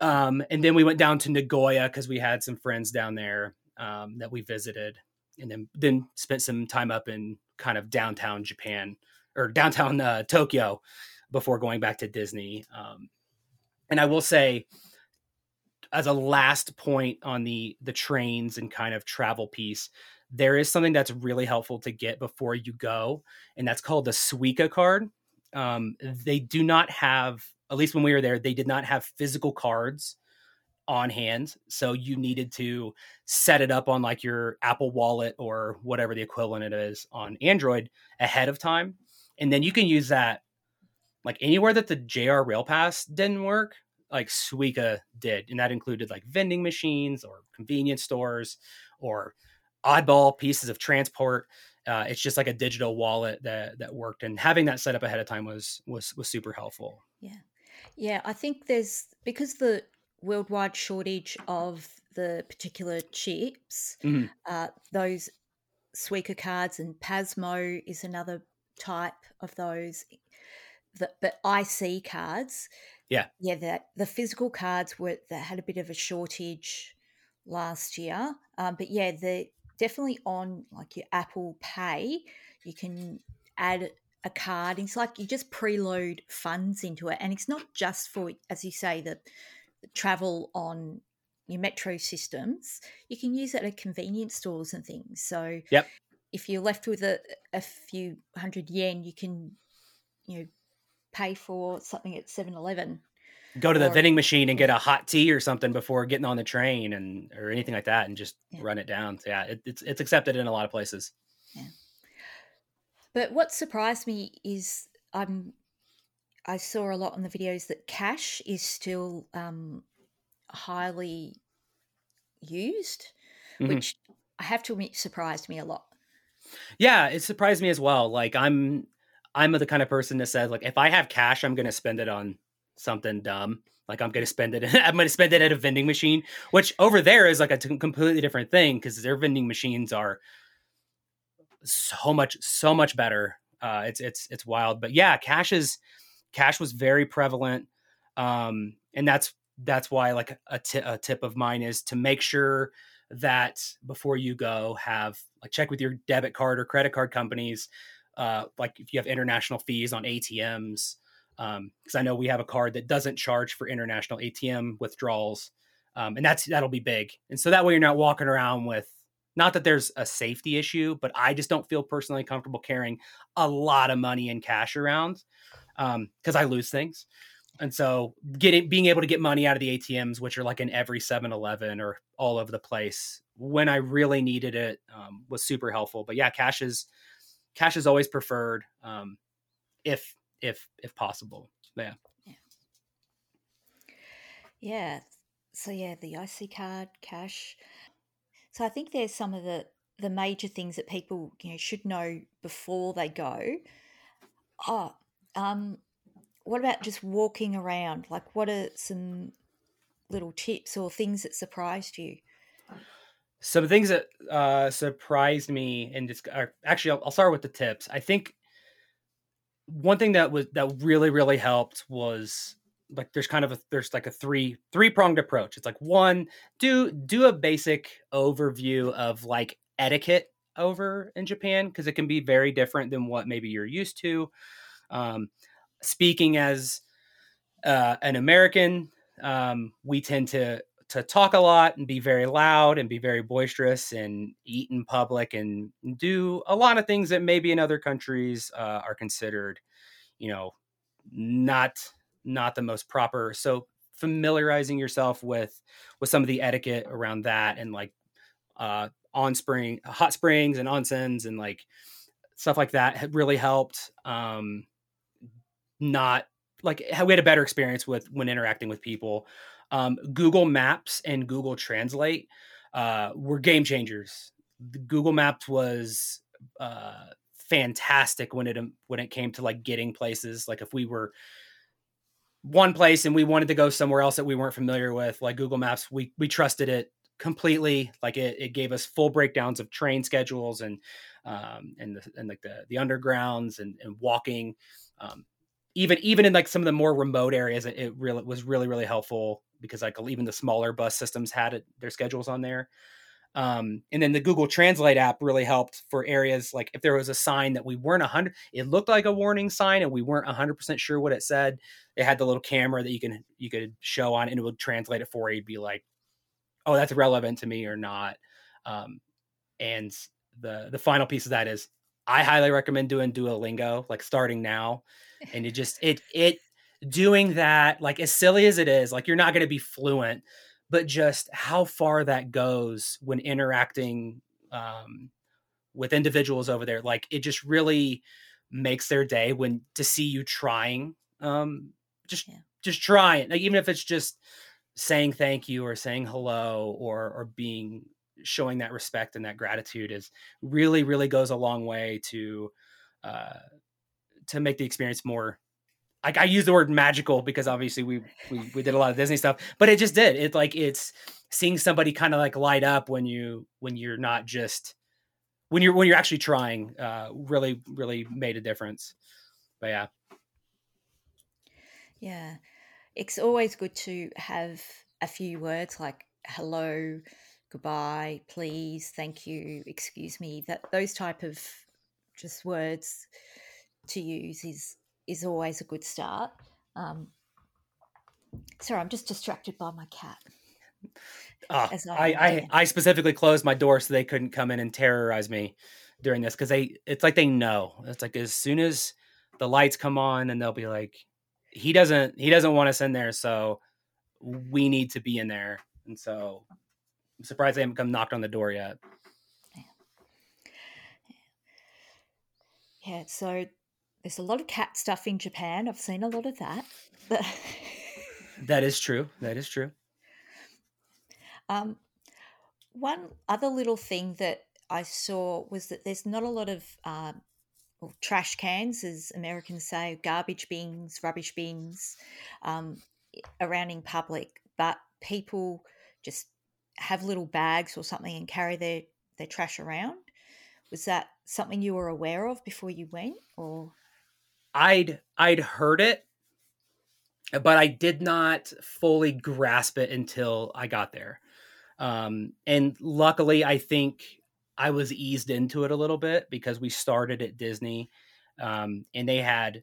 Um, and then we went down to Nagoya because we had some friends down there um, that we visited, and then then spent some time up in kind of downtown Japan or downtown uh, Tokyo before going back to Disney. Um, and I will say, as a last point on the the trains and kind of travel piece, there is something that's really helpful to get before you go, and that's called the Suica card. Um, they do not have, at least when we were there, they did not have physical cards on hand. So you needed to set it up on like your Apple Wallet or whatever the equivalent it is on Android ahead of time. And then you can use that like anywhere that the JR Rail Pass didn't work, like Suica did. And that included like vending machines or convenience stores or oddball pieces of transport. Uh, it's just like a digital wallet that that worked, and having that set up ahead of time was was was super helpful. Yeah, I think there's because the worldwide shortage of the particular chips, Mhm. uh, those Suica cards and Pasmo is another type of those. The, but IC cards, Yeah. yeah, that the physical cards were that had a bit of a shortage last year. Um, but yeah, the definitely on like your Apple Pay, you can add a card. It's like you just preload funds into it, and it's not just for, as you say, the, the travel on your metro systems. You can use it at convenience stores and things. So, Yep. if you're left with a, a few hundred yen, you can, you know, pay for something at 7-Eleven. Go to the Or- vending machine and get a hot tea or something before getting on the train and or anything like that, and just Yeah. run it down. So yeah, it, it's it's accepted in a lot of places. But what surprised me is I'm I saw a lot in the videos that cash is still um, highly used, Mhm. which I have to admit surprised me a lot. Yeah, it surprised me as well. Like I'm I'm the kind of person that says like if I have cash, I'm gonna spend it on something dumb. Like I'm gonna spend it. (laughs) I'm gonna spend it at a vending machine, which over there is like a t- completely different thing because their vending machines are so much so much better. Uh, it's it's it's wild. But yeah, cash is cash was very prevalent, um, and that's that's why like a, t- a tip of mine is to make sure that before you go have like check with your debit card or credit card companies uh, like if you have international fees on atms because um, i know we have a card that doesn't charge for international atm withdrawals um, and that's that'll be big and so that way you're not walking around with not that there's a safety issue but i just don't feel personally comfortable carrying a lot of money in cash around because um, i lose things and so getting being able to get money out of the ATMs, which are like in every 7-Eleven or all over the place, when I really needed it, um, was super helpful. But yeah, cash is cash is always preferred, um, if if if possible. Yeah. Yeah. Yeah. So yeah, the IC card, cash. So I think there's some of the the major things that people you know should know before they go. Oh, um, what about just walking around? Like, what are some little tips or things that surprised you? Some things that uh, surprised me, and just actually, I'll, I'll start with the tips. I think one thing that was that really really helped was like there's kind of a there's like a three three pronged approach. It's like one do do a basic overview of like etiquette over in Japan because it can be very different than what maybe you're used to. Um, speaking as uh, an American, um, we tend to to talk a lot and be very loud and be very boisterous and eat in public and do a lot of things that maybe in other countries uh, are considered, you know, not not the most proper. So familiarizing yourself with with some of the etiquette around that and like uh, on spring hot springs and onsens and like stuff like that really helped. Um, not like we had a better experience with when interacting with people. Um, Google Maps and Google Translate uh, were game changers. Google Maps was uh, fantastic when it um, when it came to like getting places. Like if we were one place and we wanted to go somewhere else that we weren't familiar with, like Google Maps, we we trusted it completely. Like it, it gave us full breakdowns of train schedules and um, and the, and like the the undergrounds and, and walking. Um, even even in like some of the more remote areas, it, it really was really really helpful because like even the smaller bus systems had it, their schedules on there. Um, and then the Google Translate app really helped for areas like if there was a sign that we weren't a hundred, it looked like a warning sign and we weren't a hundred percent sure what it said. It had the little camera that you can you could show on and it would translate it for you. It'd be like, oh, that's relevant to me or not. Um, and the the final piece of that is I highly recommend doing Duolingo, like starting now and it just it it doing that like as silly as it is like you're not going to be fluent but just how far that goes when interacting um, with individuals over there like it just really makes their day when to see you trying um just yeah. just trying like even if it's just saying thank you or saying hello or or being showing that respect and that gratitude is really really goes a long way to uh to make the experience more like I use the word magical because obviously we, we we did a lot of Disney stuff, but it just did. It like it's seeing somebody kind of like light up when you when you're not just when you're when you're actually trying uh really really made a difference. But yeah. Yeah. It's always good to have a few words like hello, goodbye, please, thank you, excuse me, that those type of just words to use is is always a good start. Um, sorry, I'm just distracted by my cat. Uh, I, I, I specifically closed my door so they couldn't come in and terrorize me during this because they it's like they know it's like as soon as the lights come on and they'll be like he doesn't he doesn't want us in there so we need to be in there and so I'm surprised they haven't come knocked on the door yet. Yeah, so there's a lot of cat stuff in Japan. I've seen a lot of that. (laughs) That is true. That is true. Um, one other little thing that I saw was that there's not a lot of uh, well, trash cans, as Americans say, garbage bins, rubbish bins um, around in public, but people just have little bags or something and carry their, their trash around. Was that something you were aware of before you went, or? I'd I'd heard it, but I did not fully grasp it until I got there. Um, and luckily, I think I was eased into it a little bit because we started at Disney, um, and they had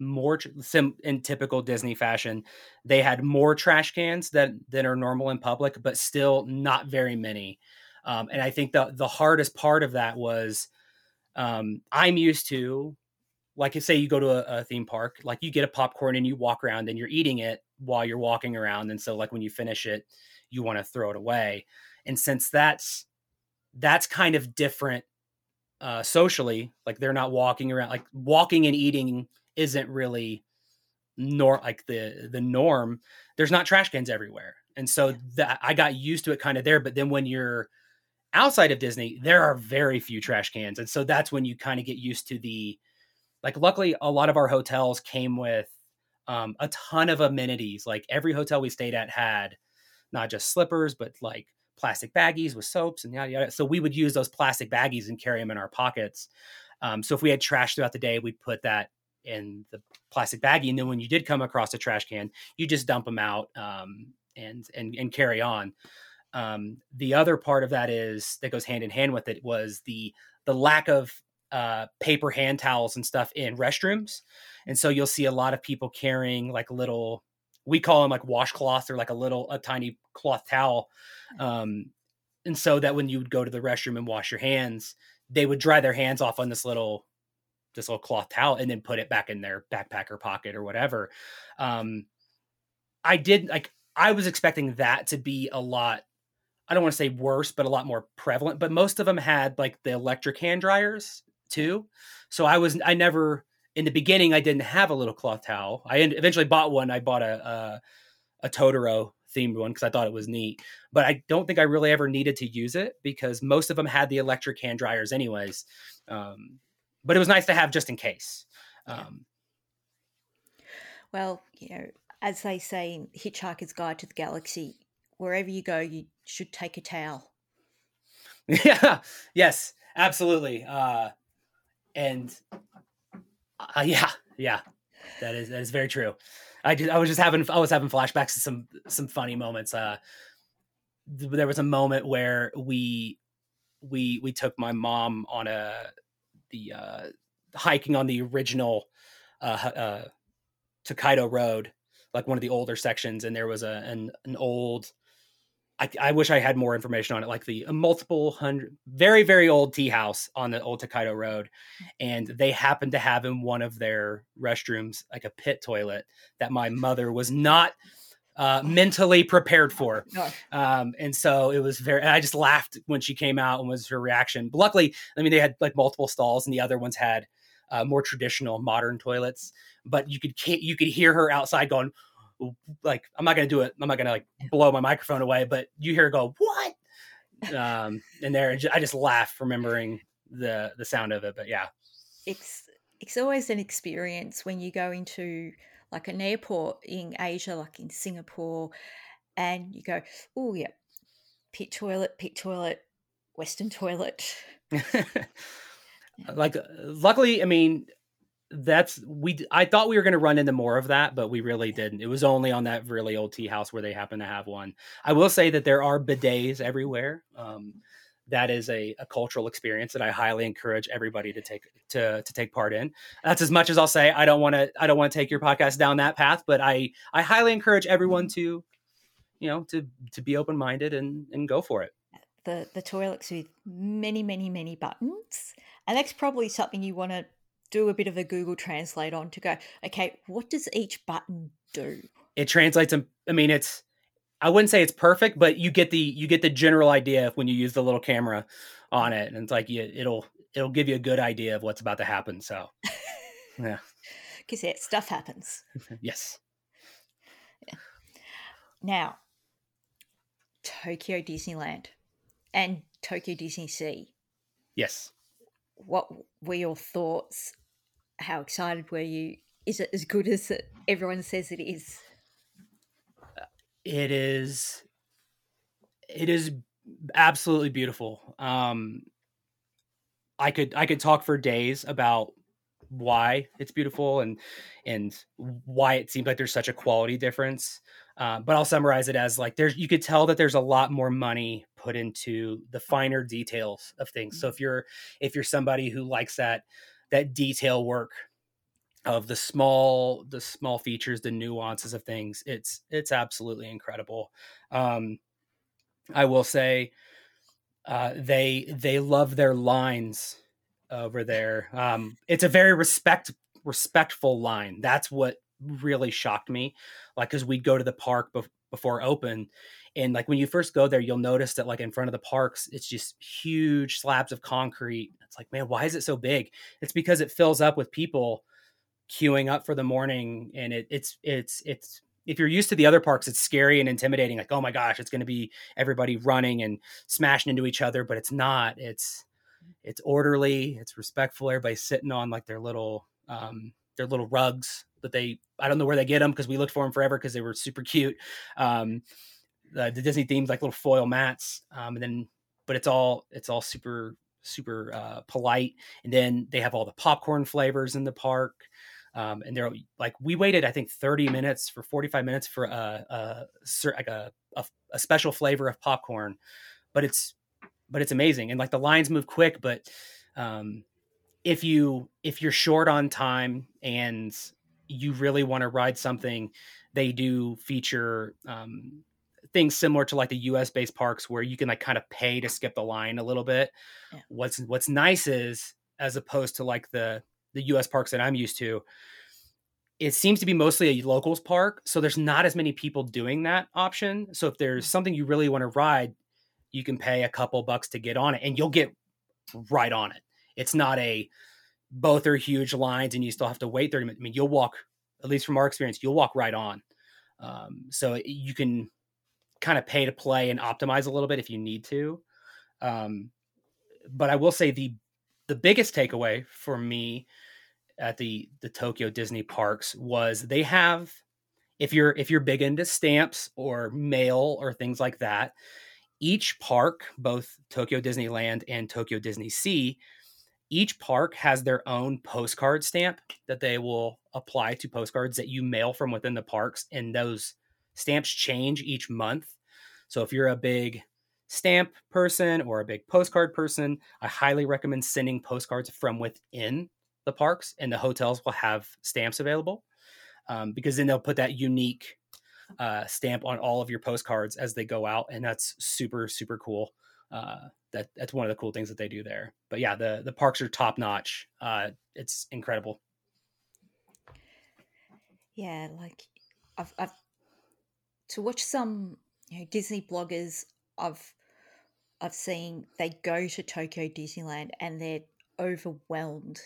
more sim, in typical Disney fashion. They had more trash cans than than are normal in public, but still not very many. Um, and I think the the hardest part of that was um, I'm used to like say you go to a, a, theme park like you get a popcorn and you walk around and you're eating it while you're walking around and so like when you finish it you want to throw it away. And since that's that's kind of different uh socially like they're not walking around like walking and eating isn't really nor like the the norm there's not trash cans everywhere. And so that i got used to it kind of there but then when you're outside of disney there are very few trash cans. And so that's when you kind of get used to the like luckily a lot of our hotels came with um, a ton of amenities like every hotel we stayed at had not just slippers, but like plastic baggies with soaps and yada yada. So we would use those plastic baggies and carry them in our pockets. Um, so if we had trash throughout the day, we'd put that in the plastic baggie, and then when you did come across a trash can, you just dump them out um, and and and carry on. Um, the other part of that is that goes hand in hand with it was the the lack of uh, paper hand towels and stuff in restrooms, and so you'll see a lot of people carrying like little we call them like washcloths or like a little a tiny cloth towel um, and so that when you would go to the restroom and wash your hands they would dry their hands off on this little this little cloth towel and then put it back in their backpack or pocket or whatever. Um, i did like i was expecting that to be a lot i don't want to say worse but a lot more prevalent but most of them had like the electric hand dryers too so i was i never in the beginning, I didn't have a little cloth towel. I eventually bought one. I bought a a, a Totoro themed one because I thought it was neat. But I don't think I really ever needed to use it because most of them had the electric hand dryers, anyways. Um, but it was nice to have just in case. Um, well, you know, as they say in Hitchhiker's Guide to the Galaxy, wherever you go, you should take a towel. (laughs) Yeah. Yes. Absolutely. Uh, and uh, (laughs) yeah, yeah, that is that is very true. I just I was just having I was having flashbacks to some some funny moments. Uh, th- there was a moment where we we we took my mom on a the uh, hiking on the original uh, uh, Tokaido Road, like one of the older sections, and there was a an an old I, I, wish I had more information on it, like the multiple hundred, very, very old tea house on the old Tokaido Road. And they happened to have in one of their restrooms, like a pit toilet that my mother was not uh, mentally prepared for. Um, and so it was very, I just laughed when she came out and was her reaction. But luckily, I mean, they had like multiple stalls and the other ones had uh, more traditional modern toilets, but you could, you could hear her outside going, like I'm not gonna do it. I'm not gonna like blow my microphone away, but you hear go what? Um, and there I just laugh remembering the the sound of it. But yeah, it's it's always an experience when you go into like an airport in Asia, like in Singapore, and you go, oh yeah, pit toilet, pit toilet, Western toilet. (laughs) like luckily, I mean, that's we i thought we were going to run into more of that but we really didn't. It was only on that really old tea house where they happen to have one. I will say that there are bidets everywhere um, that is a, a, cultural experience that i highly encourage everybody to take to to take part in. That's as much as i'll say i don't want to i don't want to take your podcast down that path but i i highly encourage everyone to you know to to be open-minded and and go for it. The the toilets with many many many buttons. And that's probably something you want to do a bit of a Google Translate on to go, okay, what does each button do? It translates. Um, I mean, it's. I wouldn't say it's perfect, but you get the you get the general idea when you use the little camera on it, and it's like you, it'll it'll give you a good idea of what's about to happen. So, (laughs) yeah, because yeah, stuff happens. (laughs) yes. Yeah. Now, Tokyo Disneyland and Tokyo DisneySea. Yes. What were your thoughts? How excited were you? Is it as good as everyone says it is? It is. It is absolutely beautiful. Um, I could I could talk for days about why it's beautiful and and why it seems like there's such a quality difference. Uh, but I'll summarize it as like there's you could tell that there's a lot more money put into the finer details of things. So if you're if you're somebody who likes that that detail work of the small the small features, the nuances of things, it's it's absolutely incredible. Um, I will say uh, they they love their lines over there. Um, it's a very respect respectful line. That's what really shocked me. Like, because we'd go to the park be- before open, and like when you first go there, you'll notice that like in front of the parks, it's just huge slabs of concrete. It's like, man, why is it so big? It's because it fills up with people queuing up for the morning, and it, it's it's it's if you're used to the other parks, it's scary and intimidating. Like, oh my gosh, it's going to be everybody running and smashing into each other, but it's not. It's it's orderly, it's respectful. Everybody's sitting on like their little um, their little rugs that they I don't know where they get them because we looked for them forever because they were super cute. Um, the, the Disney themes like little foil mats, um, and then but it's all it's all super super uh, polite. And then they have all the popcorn flavors in the park. Um, and they're like, we waited, I think, 30 minutes for 45 minutes for a, a like a, a, a special flavor of popcorn, but it's but it's amazing. And like the lines move quick, but um, if you if you're short on time and you really want to ride something, they do feature um, things similar to like the US based parks where you can like kind of pay to skip the line a little bit. Yeah. What's what's nice is as opposed to like the the US parks that I'm used to, it seems to be mostly a locals park. So there's not as many people doing that option. So if there's mm. something you really want to ride, you can pay a couple bucks to get on it and you'll get right on it. It's not a both are huge lines and you still have to wait 30 minutes. I mean, you'll walk, at least from our experience, you'll walk right on. Um, so you can kind of pay to play and optimize a little bit if you need to. Um, but I will say the the biggest takeaway for me at the the Tokyo Disney parks was they have if you're if you're big into stamps or mail or things like that, each park, both Tokyo Disneyland and Tokyo DisneySea, each park has their own postcard stamp that they will apply to postcards that you mail from within the parks and those stamps change each month. So if you're a big stamp person or a big postcard person, I highly recommend sending postcards from within the parks, and the hotels will have stamps available um, because then they'll put that unique uh, stamp on all of your postcards as they go out, and that's super super cool. Uh, that that's one of the cool things that they do there. But yeah, the the parks are top notch. Uh, it's incredible. Yeah, like I've, I've to watch some you know Disney bloggers. I've I've seen they go to Tokyo Disneyland and they're overwhelmed.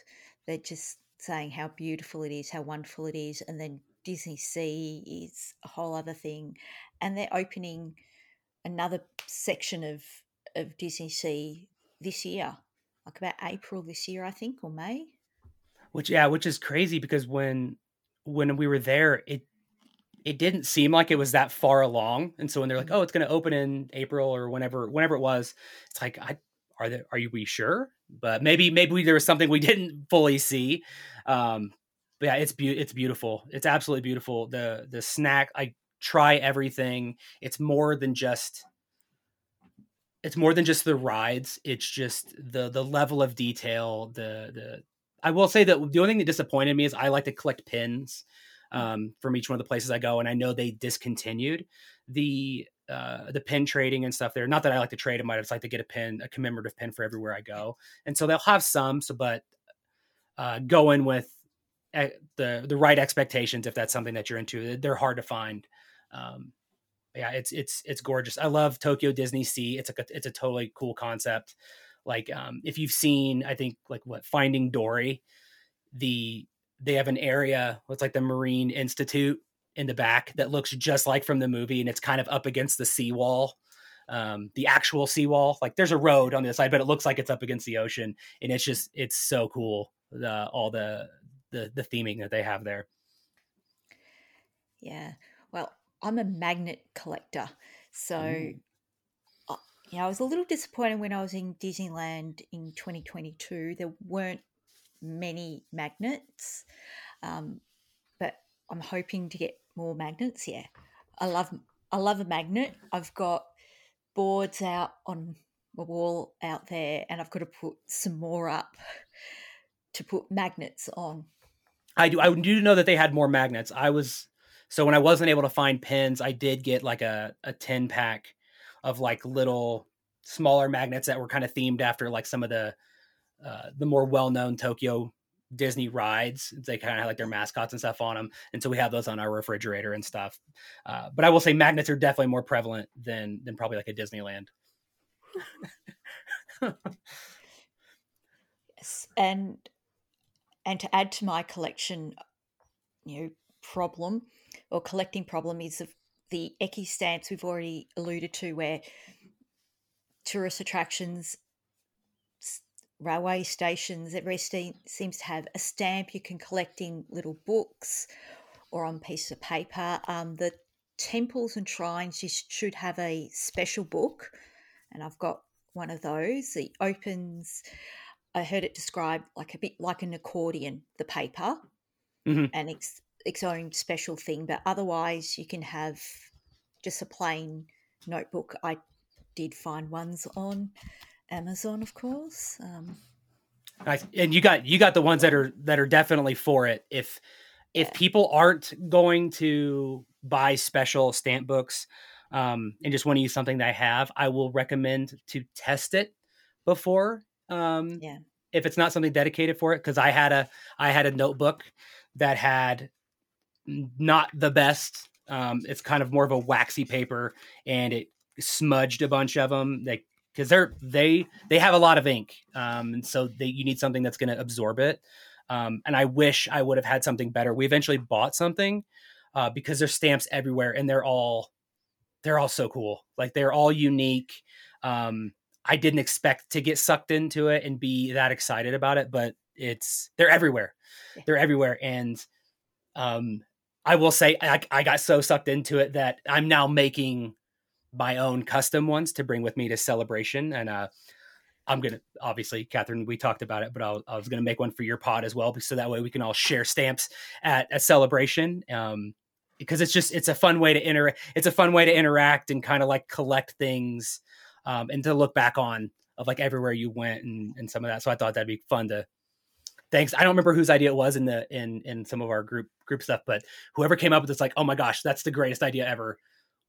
They're just saying how beautiful it is, how wonderful it is, and then DisneySea is a whole other thing, and they're opening another section of of DisneySea this year, like about April this year, I think, or May. Which yeah, which is crazy because when when we were there, it it didn't seem like it was that far along. And so when they're like, "Oh, it's going to open in April or whenever whenever it was," it's like, "I are there are you we sure?" But maybe maybe we, there was something we didn't fully see. Um, but yeah, it's be- it's beautiful. It's absolutely beautiful. The the snack, I try everything. It's more than just it's more than just the rides. It's just the the level of detail. The the I will say that the only thing that disappointed me is I like to collect pins um, from each one of the places I go, and I know they discontinued the uh, the pin trading and stuff there. Not that I like to trade them, I just like to get a pin, a commemorative pin for everywhere I go. And so they'll have some. So, but uh, go in with the the right expectations if that's something that you're into. They're hard to find. Um, yeah, it's it's it's gorgeous. I love Tokyo DisneySea. It's a it's a totally cool concept. like um, if you've seen i think like what finding dory the they have an area what's like the marine institute in the back that looks just like from the movie and it's kind of up against the seawall um, the actual seawall like there's a road on the side but it looks like it's up against the ocean and it's just it's so cool the all the the the theming that they have there Yeah. Well, I'm a magnet collector. So, you know, I was a little disappointed when I was in Disneyland in 2022. There weren't many magnets, um, but I'm hoping to get more magnets. Yeah. I love I love a magnet. I've got boards out on the wall out there and I've got to put some more up to put magnets on. I do. I do know that they had more magnets. I was so when I wasn't able to find pins, I did get like a a ten pack of like little smaller magnets that were kind of themed after like some of the uh, the more well known Tokyo Disney rides. They kind of like their mascots and stuff on them, and so we have those on our refrigerator and stuff. Uh, but I will say magnets are definitely more prevalent than than probably like a Disneyland. Yes. And and to add to my collection, you know, problem or collecting problem is of the Eki stamps we've already alluded to, where tourist attractions, railway stations, every ste- seems to have a stamp you can collect in little books or on pieces of paper. Um, the temples and shrines you should have a special book, and I've got one of those. It opens. I heard it described like a bit like an accordion, the paper, Mhm. and it's its own special thing. But otherwise, you can have just a plain notebook. I did find ones on Amazon, of course. Um. And you got you got the ones that are that are definitely for it. If if Yeah. people aren't going to buy special stamp books um, and just want to use something that I have, I will recommend to test it before. Um, Yeah. If it's not something dedicated for it, because I had a I had a notebook that had not the best. Um, it's kind of more of a waxy paper, and it smudged a bunch of them. They because they're they they have a lot of ink, um, and so they you need something that's going to absorb it. Um, and I wish I would have had something better. We eventually bought something uh, because there's stamps everywhere, and they're all they're all so cool. Like they're all unique. Um, I didn't expect to get sucked into it and be that excited about it, but it's they're everywhere. They're everywhere, and um, I will say I, I got so sucked into it that I'm now making my own custom ones to bring with me to celebration, and uh, I'm gonna obviously, Catherine, we talked about it, but I'll, I was gonna make one for your pod as well, so that way we can all share stamps at a celebration. Um, because it's just it's a fun way to inter it's a fun way to interact and kind of like collect things um, and to look back on of like everywhere you went and, and some of that. So I thought that'd be fun to thanks. I don't remember whose idea it was in the in in some of our group group stuff, but whoever came up with this, like, oh my gosh, that's the greatest idea ever.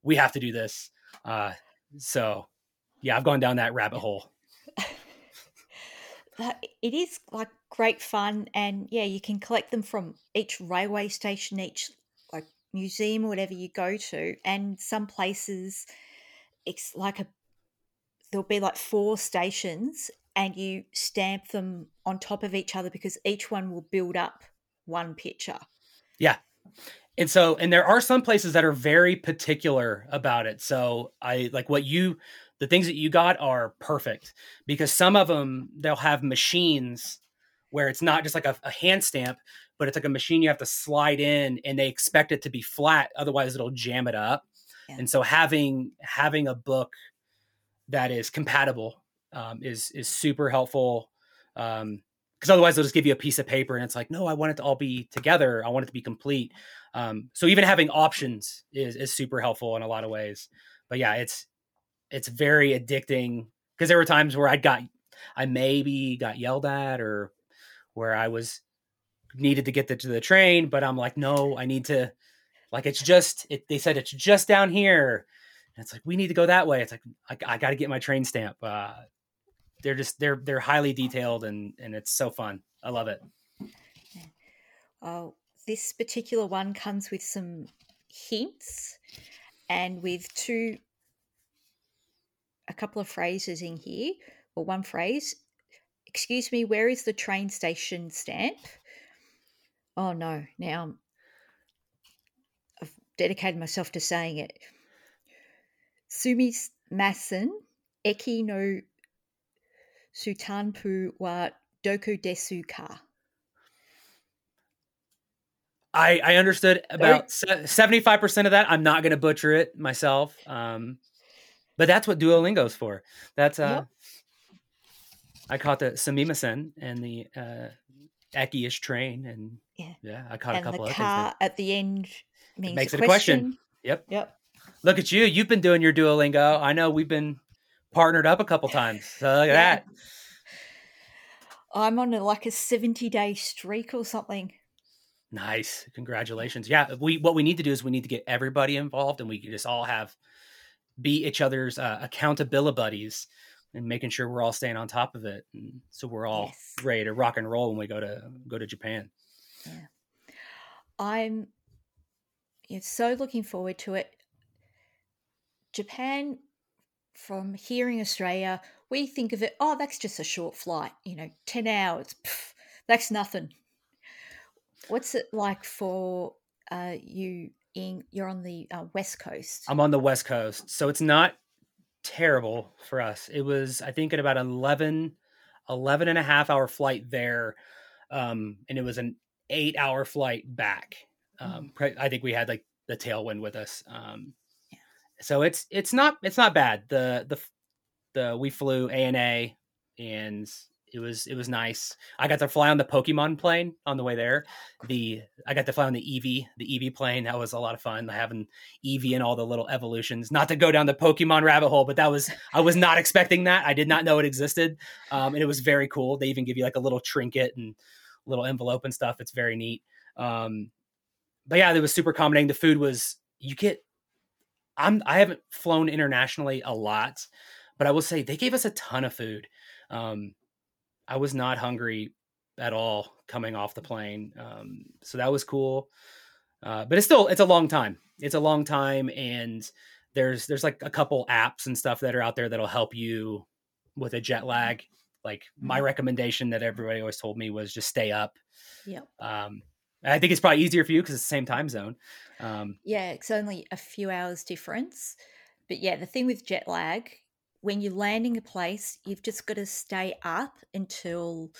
We have to do this. Uh, so yeah, I've gone down that rabbit hole. (laughs) it is like great fun, and yeah, you can collect them from each railway station, each like museum or whatever you go to, and some places it's like a there'll be like four stations, and you stamp them on top of each other because each one will build up one picture. And so and there are some places that are very particular about it. So i like what you the things that you got are perfect because some of them they'll have machines where it's not just like a, a hand stamp but it's like a machine you have to slide in and they expect it to be flat otherwise it'll jam it up. Yeah. and so having having a book that is compatible um, is is super helpful. Um because otherwise they'll just give you a piece of paper and it's like no i want it to all be together. I want it to be complete. Um, so even having options is is super helpful in a lot of ways. But yeah it's it's very addicting because there were times where i got i maybe got yelled at or where i was needed to get the, to the train but i'm like no i need to like it's just it, they said it's just down here. And it's like we need to go that way. It's like i, I got to get my train stamp uh, they're just they're they're highly detailed and and it's so fun i love it Oh, this particular one comes with some hints and with two, a couple of phrases in here. or one phrase. Excuse me, where is the train station stamp? Oh no, now I've dedicated myself to saying it. Sumi masen eki no sutanpu wa doku desu ka. I, I understood about seventy five percent of that. I'm not going to butcher it myself, um, but that's what Duolingo's for. That's uh, yep. I caught the sumimasen and the uh, Eki-ish train, and yeah, yeah, I caught and a couple the of car at the end means it makes a it a question. Yep. Yep. Look at you. You've been doing your Duolingo. I know we've been partnered up a couple times. So look at yeah. that. I'm on a, like a 70 day streak or something. Nice. Congratulations. Yeah, we what we need to do is we need to get everybody involved and we can just all have be each other's uh, accountability buddies and making sure we're all staying on top of it. And so we're all yes. ready to rock and roll when we go to go to Japan. Yeah. I'm yeah, so looking forward to it. Japan from here in Australia, we think of it, oh, that's just a short flight, you know, 10 hours. Pff, that's nothing. What's it like for uh, you in you're on the uh, west coast? I'm on the west coast. So it's not terrible for us. It was I think at about 11 11 and a half hour flight there um and it was an 8 hour flight back. Um mm. I think we had like the tailwind with us. Um. So it's it's not it's not bad. The the the we flew ANA and it was it was nice. I got to fly on the Pokemon plane on the way there. The I got to fly on the Eevee, the Eevee plane. That was a lot of fun. Having Eevee and all the little evolutions. Not to go down the Pokemon rabbit hole, but that was I was not expecting that. I did not know it existed, um, and it was very cool. They even give you like a little trinket and little envelope and stuff. It's very neat. Um, but yeah, it was super accommodating. The food was you get. I'm I haven't flown internationally a lot, but I will say they gave us a ton of food. Um, I was not hungry at all coming off the plane. Um, so that was cool. Uh, but it's still it's a long time. It's a long time, and there's there's like a couple apps and stuff that are out there that'll help you with a jet lag. Like my mm-hmm. recommendation that everybody always told me was just stay up. Yeah. Um, I think it's probably easier for you because it's the same time zone. Um, yeah, it's only a few hours difference. But yeah, the thing with jet lag when you're landing a place, you've just got to stay up until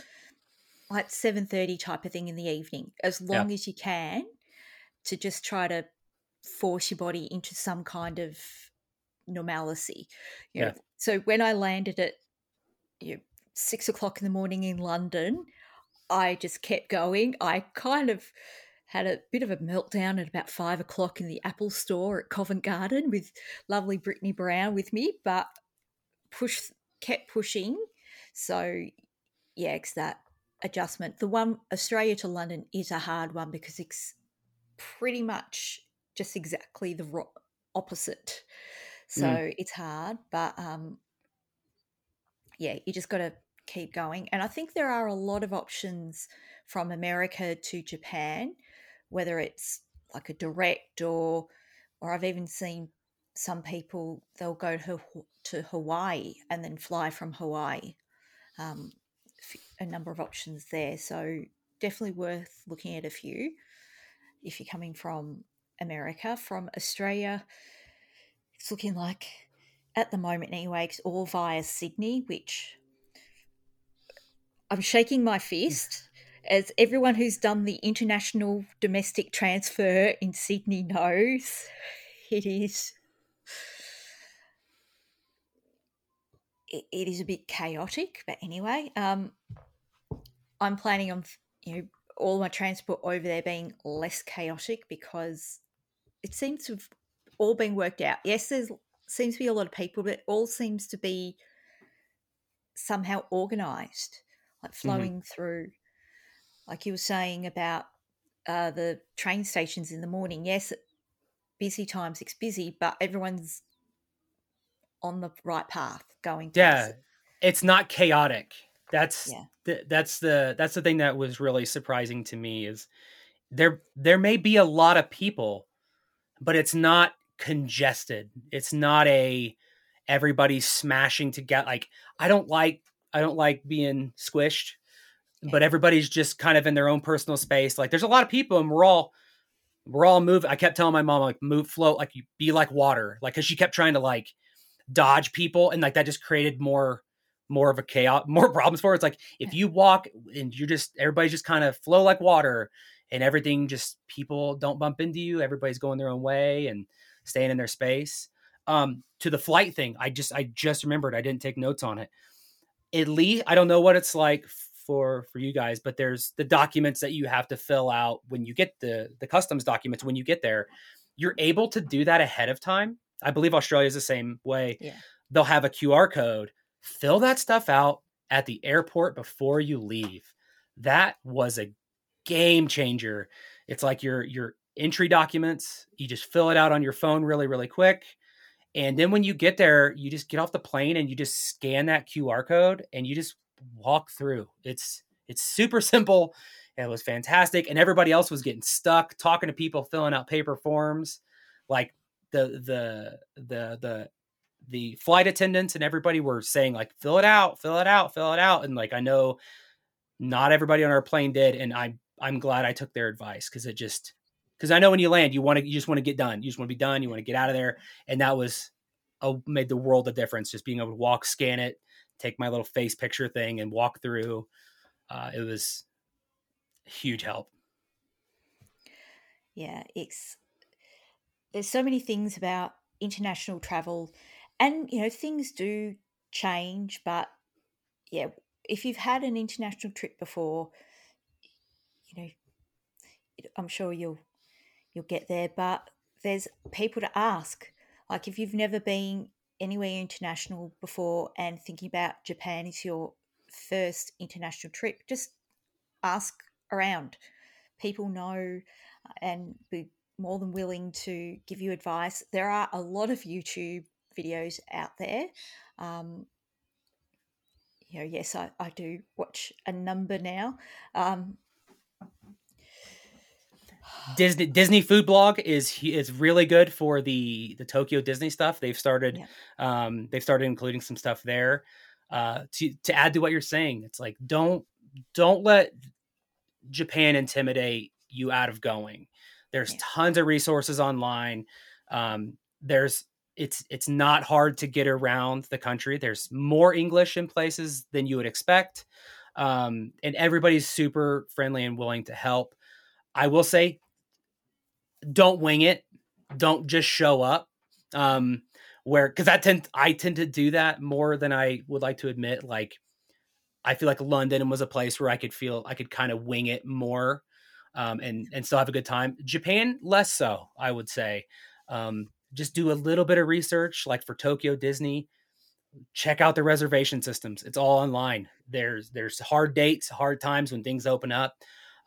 like 7.30 type of thing in the evening, as long yeah. as you can, to just try to force your body into some kind of normalcy. You know, yeah. So when I landed at you know, six o'clock in the morning in London, I just kept going. I kind of had a bit of a meltdown at about five o'clock in the Apple store at Covent Garden with lovely Brittany Brown with me, but push kept pushing. So yeah, it's that adjustment. The one Australia to London is a hard one because it's pretty much just exactly the ro- opposite. So mm. it's hard, but um, yeah, you just got to keep going. And I think there are a lot of options from America to Japan, whether it's like a direct or or I've even seen some people they'll go to to Hawaii and then fly from Hawaii. Um, a number of options there, so definitely worth looking at a few if you're coming from America. From Australia, it's looking like at the moment anyway, it's all via Sydney, which I'm shaking my fist. As everyone who's done the international domestic transfer in Sydney knows, it is it, is a bit chaotic, but anyway, um, I'm planning on you know all my transport over there being less chaotic because it seems to have all been worked out. Yes, there seems to be a lot of people, but it all seems to be somehow organized, like mm-hmm. flowing mm-hmm. through. Like you were saying about uh, the train stations in the morning. Yes, busy times it's busy, but everyone's on the right path going yeah it's not chaotic that's yeah. the, that's the that's the thing that was really surprising to me is there there may be a lot of people but it's not congested it's not a everybody's smashing together. Like I don't like I don't like being squished, but everybody's just kind of in their own personal space. Like there's a lot of people, and we're all we're all moving. I kept telling my mom like move, float, like you be like water, like because she kept trying to like dodge people, and like that just created more more of a chaos, (laughs) more problems for her. It's like if you walk and you're just everybody's just kind of flow like water, and everything just people don't bump into you. Everybody's going their own way and staying in their space. Um, to the flight thing, I just I just remembered I didn't take notes on it. At least I don't know what it's like for for you guys, but there's the documents that you have to fill out when you get the the customs documents when you get there. You're able to do that ahead of time. I believe Australia is the same way. Yeah. They'll have a QR code. Fill that stuff out at the airport before you leave. That was a game changer. It's like your your entry documents. You just fill it out on your phone really really quick. And then when you get there, you just get off the plane and you just scan that QR code and you just walk through. It's it's super (laughs) simple. It was fantastic, and everybody else was getting stuck talking to people, filling out paper forms. Like the the the the the flight attendants and everybody were saying like fill it out, fill it out, fill it out, and like I know not everybody on our plane did, and I'm I'm glad I took their advice because it just because I know when you land, you want to you just want to get done. You just want to be done. You want to get out of there, and that was a, made the world a difference. Just being able to walk, scan it, take my little face picture thing, and walk through. Uh, it was huge help. Yeah, it's there's so many things about international travel, and you know things do change, but yeah, if you've had an international trip before, you know, I'm sure you'll you'll get there. But there's people to ask. Like if you've never been anywhere international before and thinking about Japan is your first international trip, just ask around. People know and be more than willing to give you advice. There are a lot of YouTube videos out there. Um, you know, yes, I, I do watch a number now. Um, Disney Disney Food Blog is is really good for the the Tokyo Disney stuff. They've started yeah. um, they've started including some stuff there. Uh, to to add to what you're saying, it's like don't don't let Japan intimidate you out of going. There's yeah. tons of resources online. Um, there's it's it's not hard to get around the country. There's more English in places than you would expect, um, and everybody's super friendly and willing to help. I will say, don't wing it. Don't just show up. Um, where because I tend I tend to do that more than I would like to admit. Like I feel like London was a place where I could feel I could kind of wing it more, um, and and still have a good time. Japan less so, I would say. Um, just do a little bit of research, like for Tokyo Disney. Check out the reservation systems. It's all online. There's there's hard dates, hard times when things open up.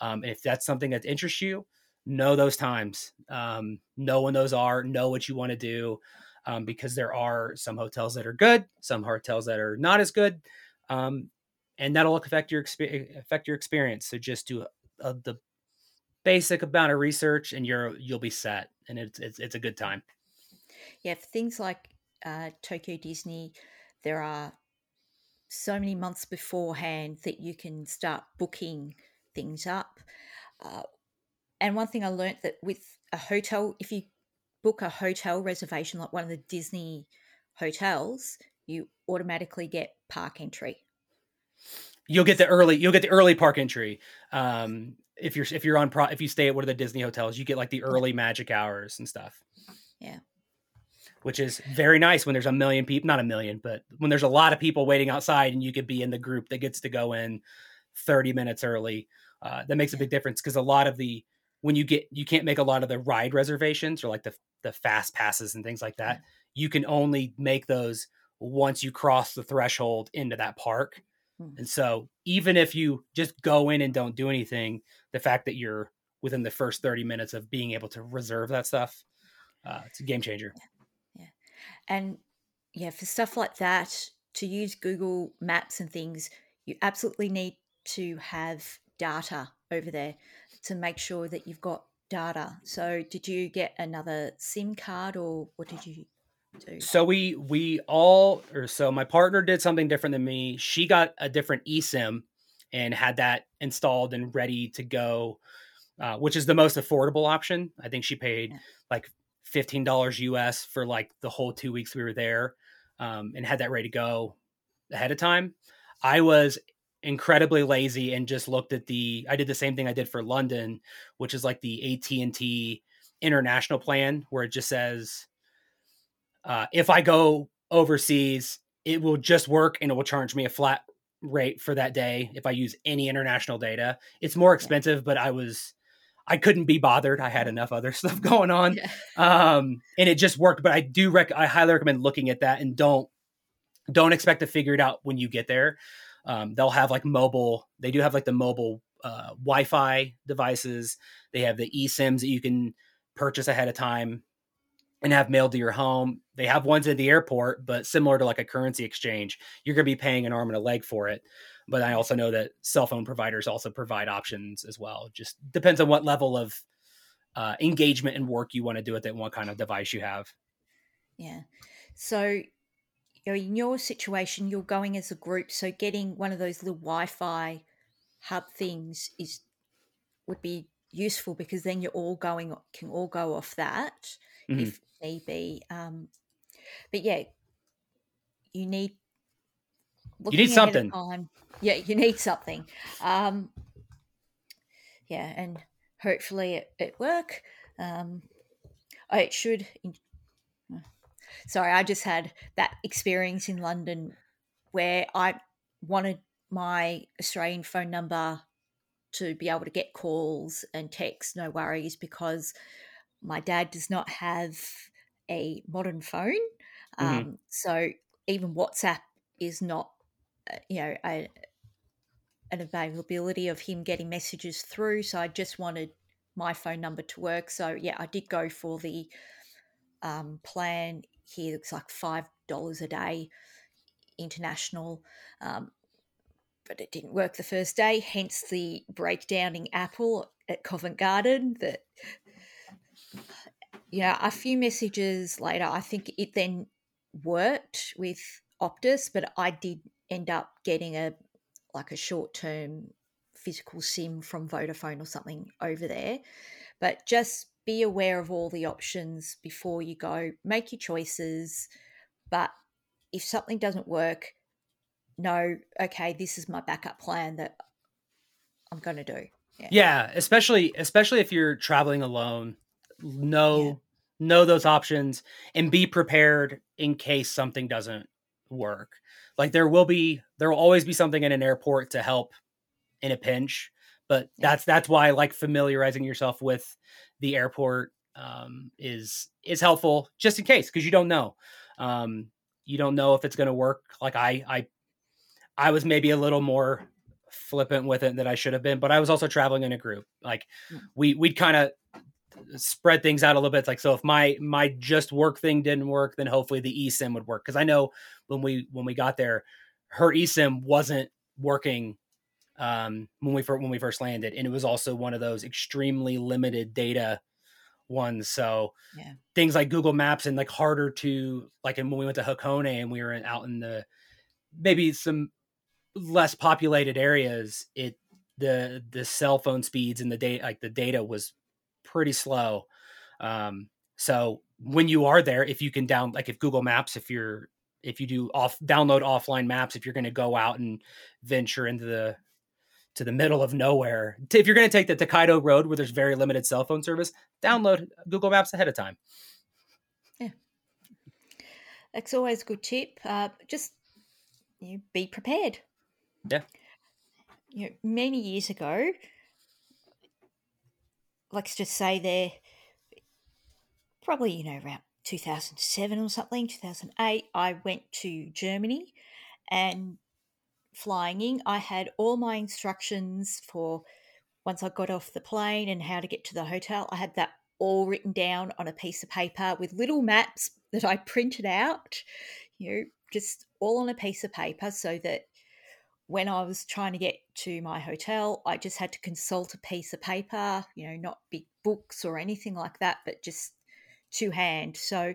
Um, if that's something that interests you, know those times. Um, know when those are. Know what you want to do, um, because there are some hotels that are good, some hotels that are not as good, um, and that'll affect your affect your experience. So just do a, a, the basic amount of research, and you're you'll be set, and it's it's, it's a good time. Yeah, things like uh, Tokyo Disney, there are so many months beforehand that you can start booking things up. Uh, and one thing I learned that with a hotel, if you book a hotel reservation like one of the Disney hotels, you automatically get park entry. You'll get the early. You'll get the early park entry. Um, if you're if you're on pro, if you stay at one of the Disney hotels, you get like the early magic hours and stuff. Yeah which is very nice when there's a million people, not a million, but when there's a lot of people waiting outside and you could be in the group that gets to go in 30 minutes early. Uh, that makes a big difference because a lot of the, when you get, you can't make a lot of the ride reservations or like the, the fast passes and things like that. You can only make those once you cross the threshold into that park. Hmm. And so even if you just go in and don't do anything, the fact that you're within the first 30 minutes of being able to reserve that stuff, uh, it's a game changer. Yeah. And yeah, for stuff like that, to use Google Maps and things, you absolutely need to have data over there to make sure that you've got data. So, did you get another SIM card or what did you? do? So we we all or so my partner did something different than me. She got a different eSIM and had that installed and ready to go, uh, which is the most affordable option. I think she paid Yeah. like fifteen dollars US for like the whole two weeks we were there, um, and had that ready to go ahead of time. I was incredibly lazy and just looked at the. I did the same thing I did for London, which is like the AT and T international plan, where it just says uh, if I go overseas, it will just work and it will charge me a flat rate for that day if I use any international data. It's more expensive, but I was I couldn't be bothered. I had enough other (laughs) stuff going on. Yeah. Um and it just worked, but I do rec- I highly recommend looking at that and don't don't expect to figure it out when you get there. Um, they'll have like mobile, they do have like the mobile uh, Wi Fi devices. They have the eSIMs that you can purchase ahead of time and have mailed to your home. They have ones at the airport, but similar to like a currency exchange, you're going to be paying an arm and a leg for it. But I also know that cell phone providers also provide options as well. Just depends on what level of uh, engagement and work you want to do with it and what kind of device you have. Yeah. So, you know, in your situation, you're going as a group, so getting one of those little Wi-Fi hub things is would be useful because then you're all going can all go off that Mhm. if need be. Um, but yeah, you need you need looking ahead of something. time- Yeah, you need something. Um, yeah, and hopefully it, it work. Um, oh, it should. Sorry, I just had that experience in London where I wanted my Australian phone number to be able to get calls and texts, no worries, because my dad does not have a modern phone. Mhm. Um, so even WhatsApp is not, uh, you know, a, an availability of him getting messages through. So I just wanted my phone number to work. So yeah, I did go for the um, plan here. It's like five dollars a day, international. Um, but it didn't work the first day. Hence the breakdown in Apple at Covent Garden. That yeah, a few messages later, I think it then worked with Optus, but I did end up getting a like a short term physical SIM from Vodafone or something over there. But just be aware of all the options before you go. Make your choices. But if something doesn't work, know, okay, this is my backup plan that I'm going to do. Yeah, especially especially if you're traveling alone, know Yeah. know those options and be prepared in case something doesn't work. Like there will be there will always be something in an airport to help in a pinch, but Yeah. that's that's why I like familiarizing yourself with the airport um, is is helpful just in case because you don't know. Um, you don't know if it's going to work. Like I I I was maybe a little more flippant with it than I should have been, but I was also traveling in a group. Like Mm. we we'd kind of spread things out a little bit. It's like so if my my just work thing didn't work, then hopefully the eSIM would work. Because I know when we when we got there, her eSIM wasn't working um, when we first when we first landed, and it was also one of those extremely limited data ones. So Yeah. things like Google Maps and like harder to like and when we went to Hakone and we were in, out in the maybe some less populated areas, it the the cell phone speeds and the data like the data was pretty slow. Um, so when you are there, if you can down like if Google Maps, if you're if you do off download offline maps, if you're going to go out and venture into the to the middle of nowhere, if you're going to take the Tokaido Road where there's very limited cell phone service, download Google Maps ahead of time. Yeah. That's always a good tip. Uh, just you know, be prepared. Yeah. You know, many years ago, let's just say there, probably you know around 2007 or something, 2008, I went to Germany, and flying in, I had all my instructions for once I got off the plane and how to get to the hotel. I had that all written down on a piece of paper with little maps (laughs) that I printed out, you know, just all on a piece of paper so that when I was trying to get to my hotel, I just had to consult a piece of paper, you know, not big books or anything like that, but just to hand. So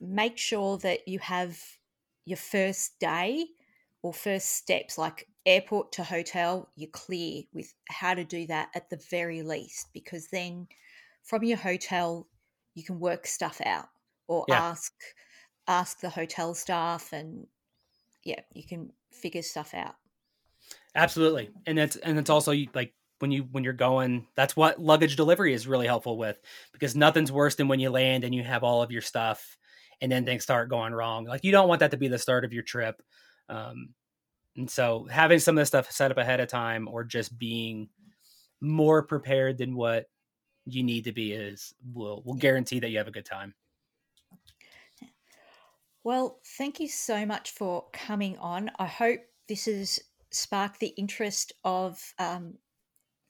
make sure that you have your first day or first steps like airport to hotel you're clear with how to do that at the very least because then from your hotel you can work stuff out or Yeah. ask ask the hotel staff and yeah you can figure stuff out Absolutely, and that's and it's also like when you when you're going. That's what luggage delivery is really helpful with because nothing's worse than when you land and you have all of your stuff and then things start going wrong. Like you don't want that to be the start of your trip. Um, and so having some of this stuff set up ahead of time or just being more prepared than what you need to be is will will guarantee that you have a good time. Well, thank you so much for coming on. I hope this has sparked the interest of um,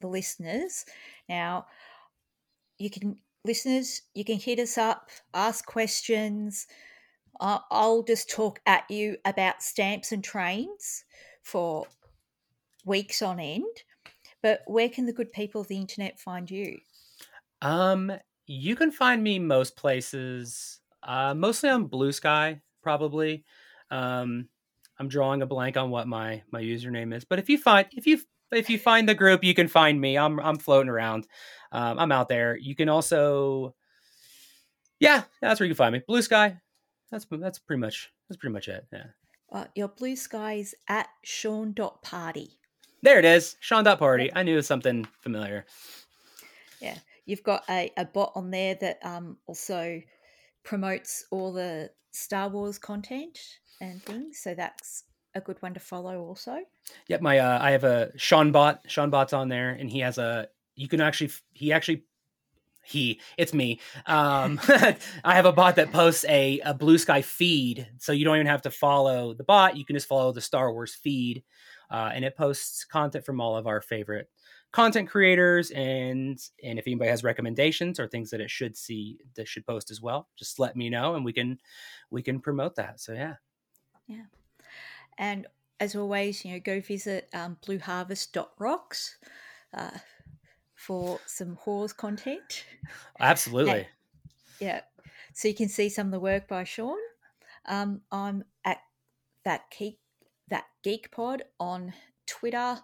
the listeners. Now, you can, listeners, you can hit us up, ask questions. I'll just talk at you about stamps and trains for weeks on end. But where can the good people of the internet find you? Um, you can find me most places, uh, mostly on Blue Sky, probably. Um, I'm drawing a blank on what my my username is, but if you find if you if you find the group, you can find me. I'm I'm floating around. Um, I'm out there. You can also, yeah, that's where you can find me. Blue Sky. That's that's pretty much that's pretty much it. Yeah. Uh, your blue skies at Shawn.party. There it is. Shawn Dot Party. I knew it was something familiar. Yeah, you've got a, a bot on there that um, also promotes all the Star Wars content and things. So that's a good one to follow also. Yep, my uh, I have a Shawn Bot. Shawn Bot's on there, and he has a. You can actually. He actually. He. It's me. Um, (laughs) (laughs) I have a bot that posts a a Blue Sky feed, so you don't even have to follow the bot. You can just follow the Star Wars feed, uh, and it posts content from all of our favorite content creators and and if anybody has recommendations or things that it should see that should post as well just let me know and we can we can promote that so yeah. yeah And as always, you know, go visit um, blueharvest.rocks uh, for some Hawes content. absolutely Yeah. So you can see some of the work by Shawn. Um, I'm at that geek that geek pod on Twitter,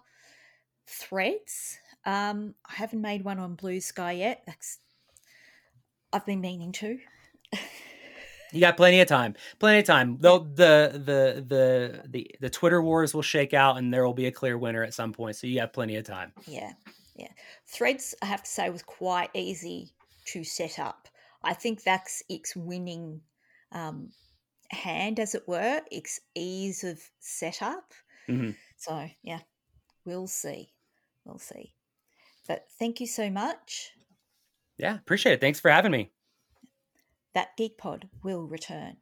threads. Um, I haven't made one on Blue Sky yet. That's I've been meaning to. You got plenty of time. Plenty of time. The the the the the Twitter wars will shake out, and there will be a clear winner at some point. So you have plenty of time. Yeah, yeah. Threads, I have to say, was quite easy to set up. I think that's its winning um, hand, as it were, its ease of setup. Mhm. So, yeah, we'll see. We'll see. But thank you so much. Yeah, appreciate it. Thanks for having me. That Geek Pod will return.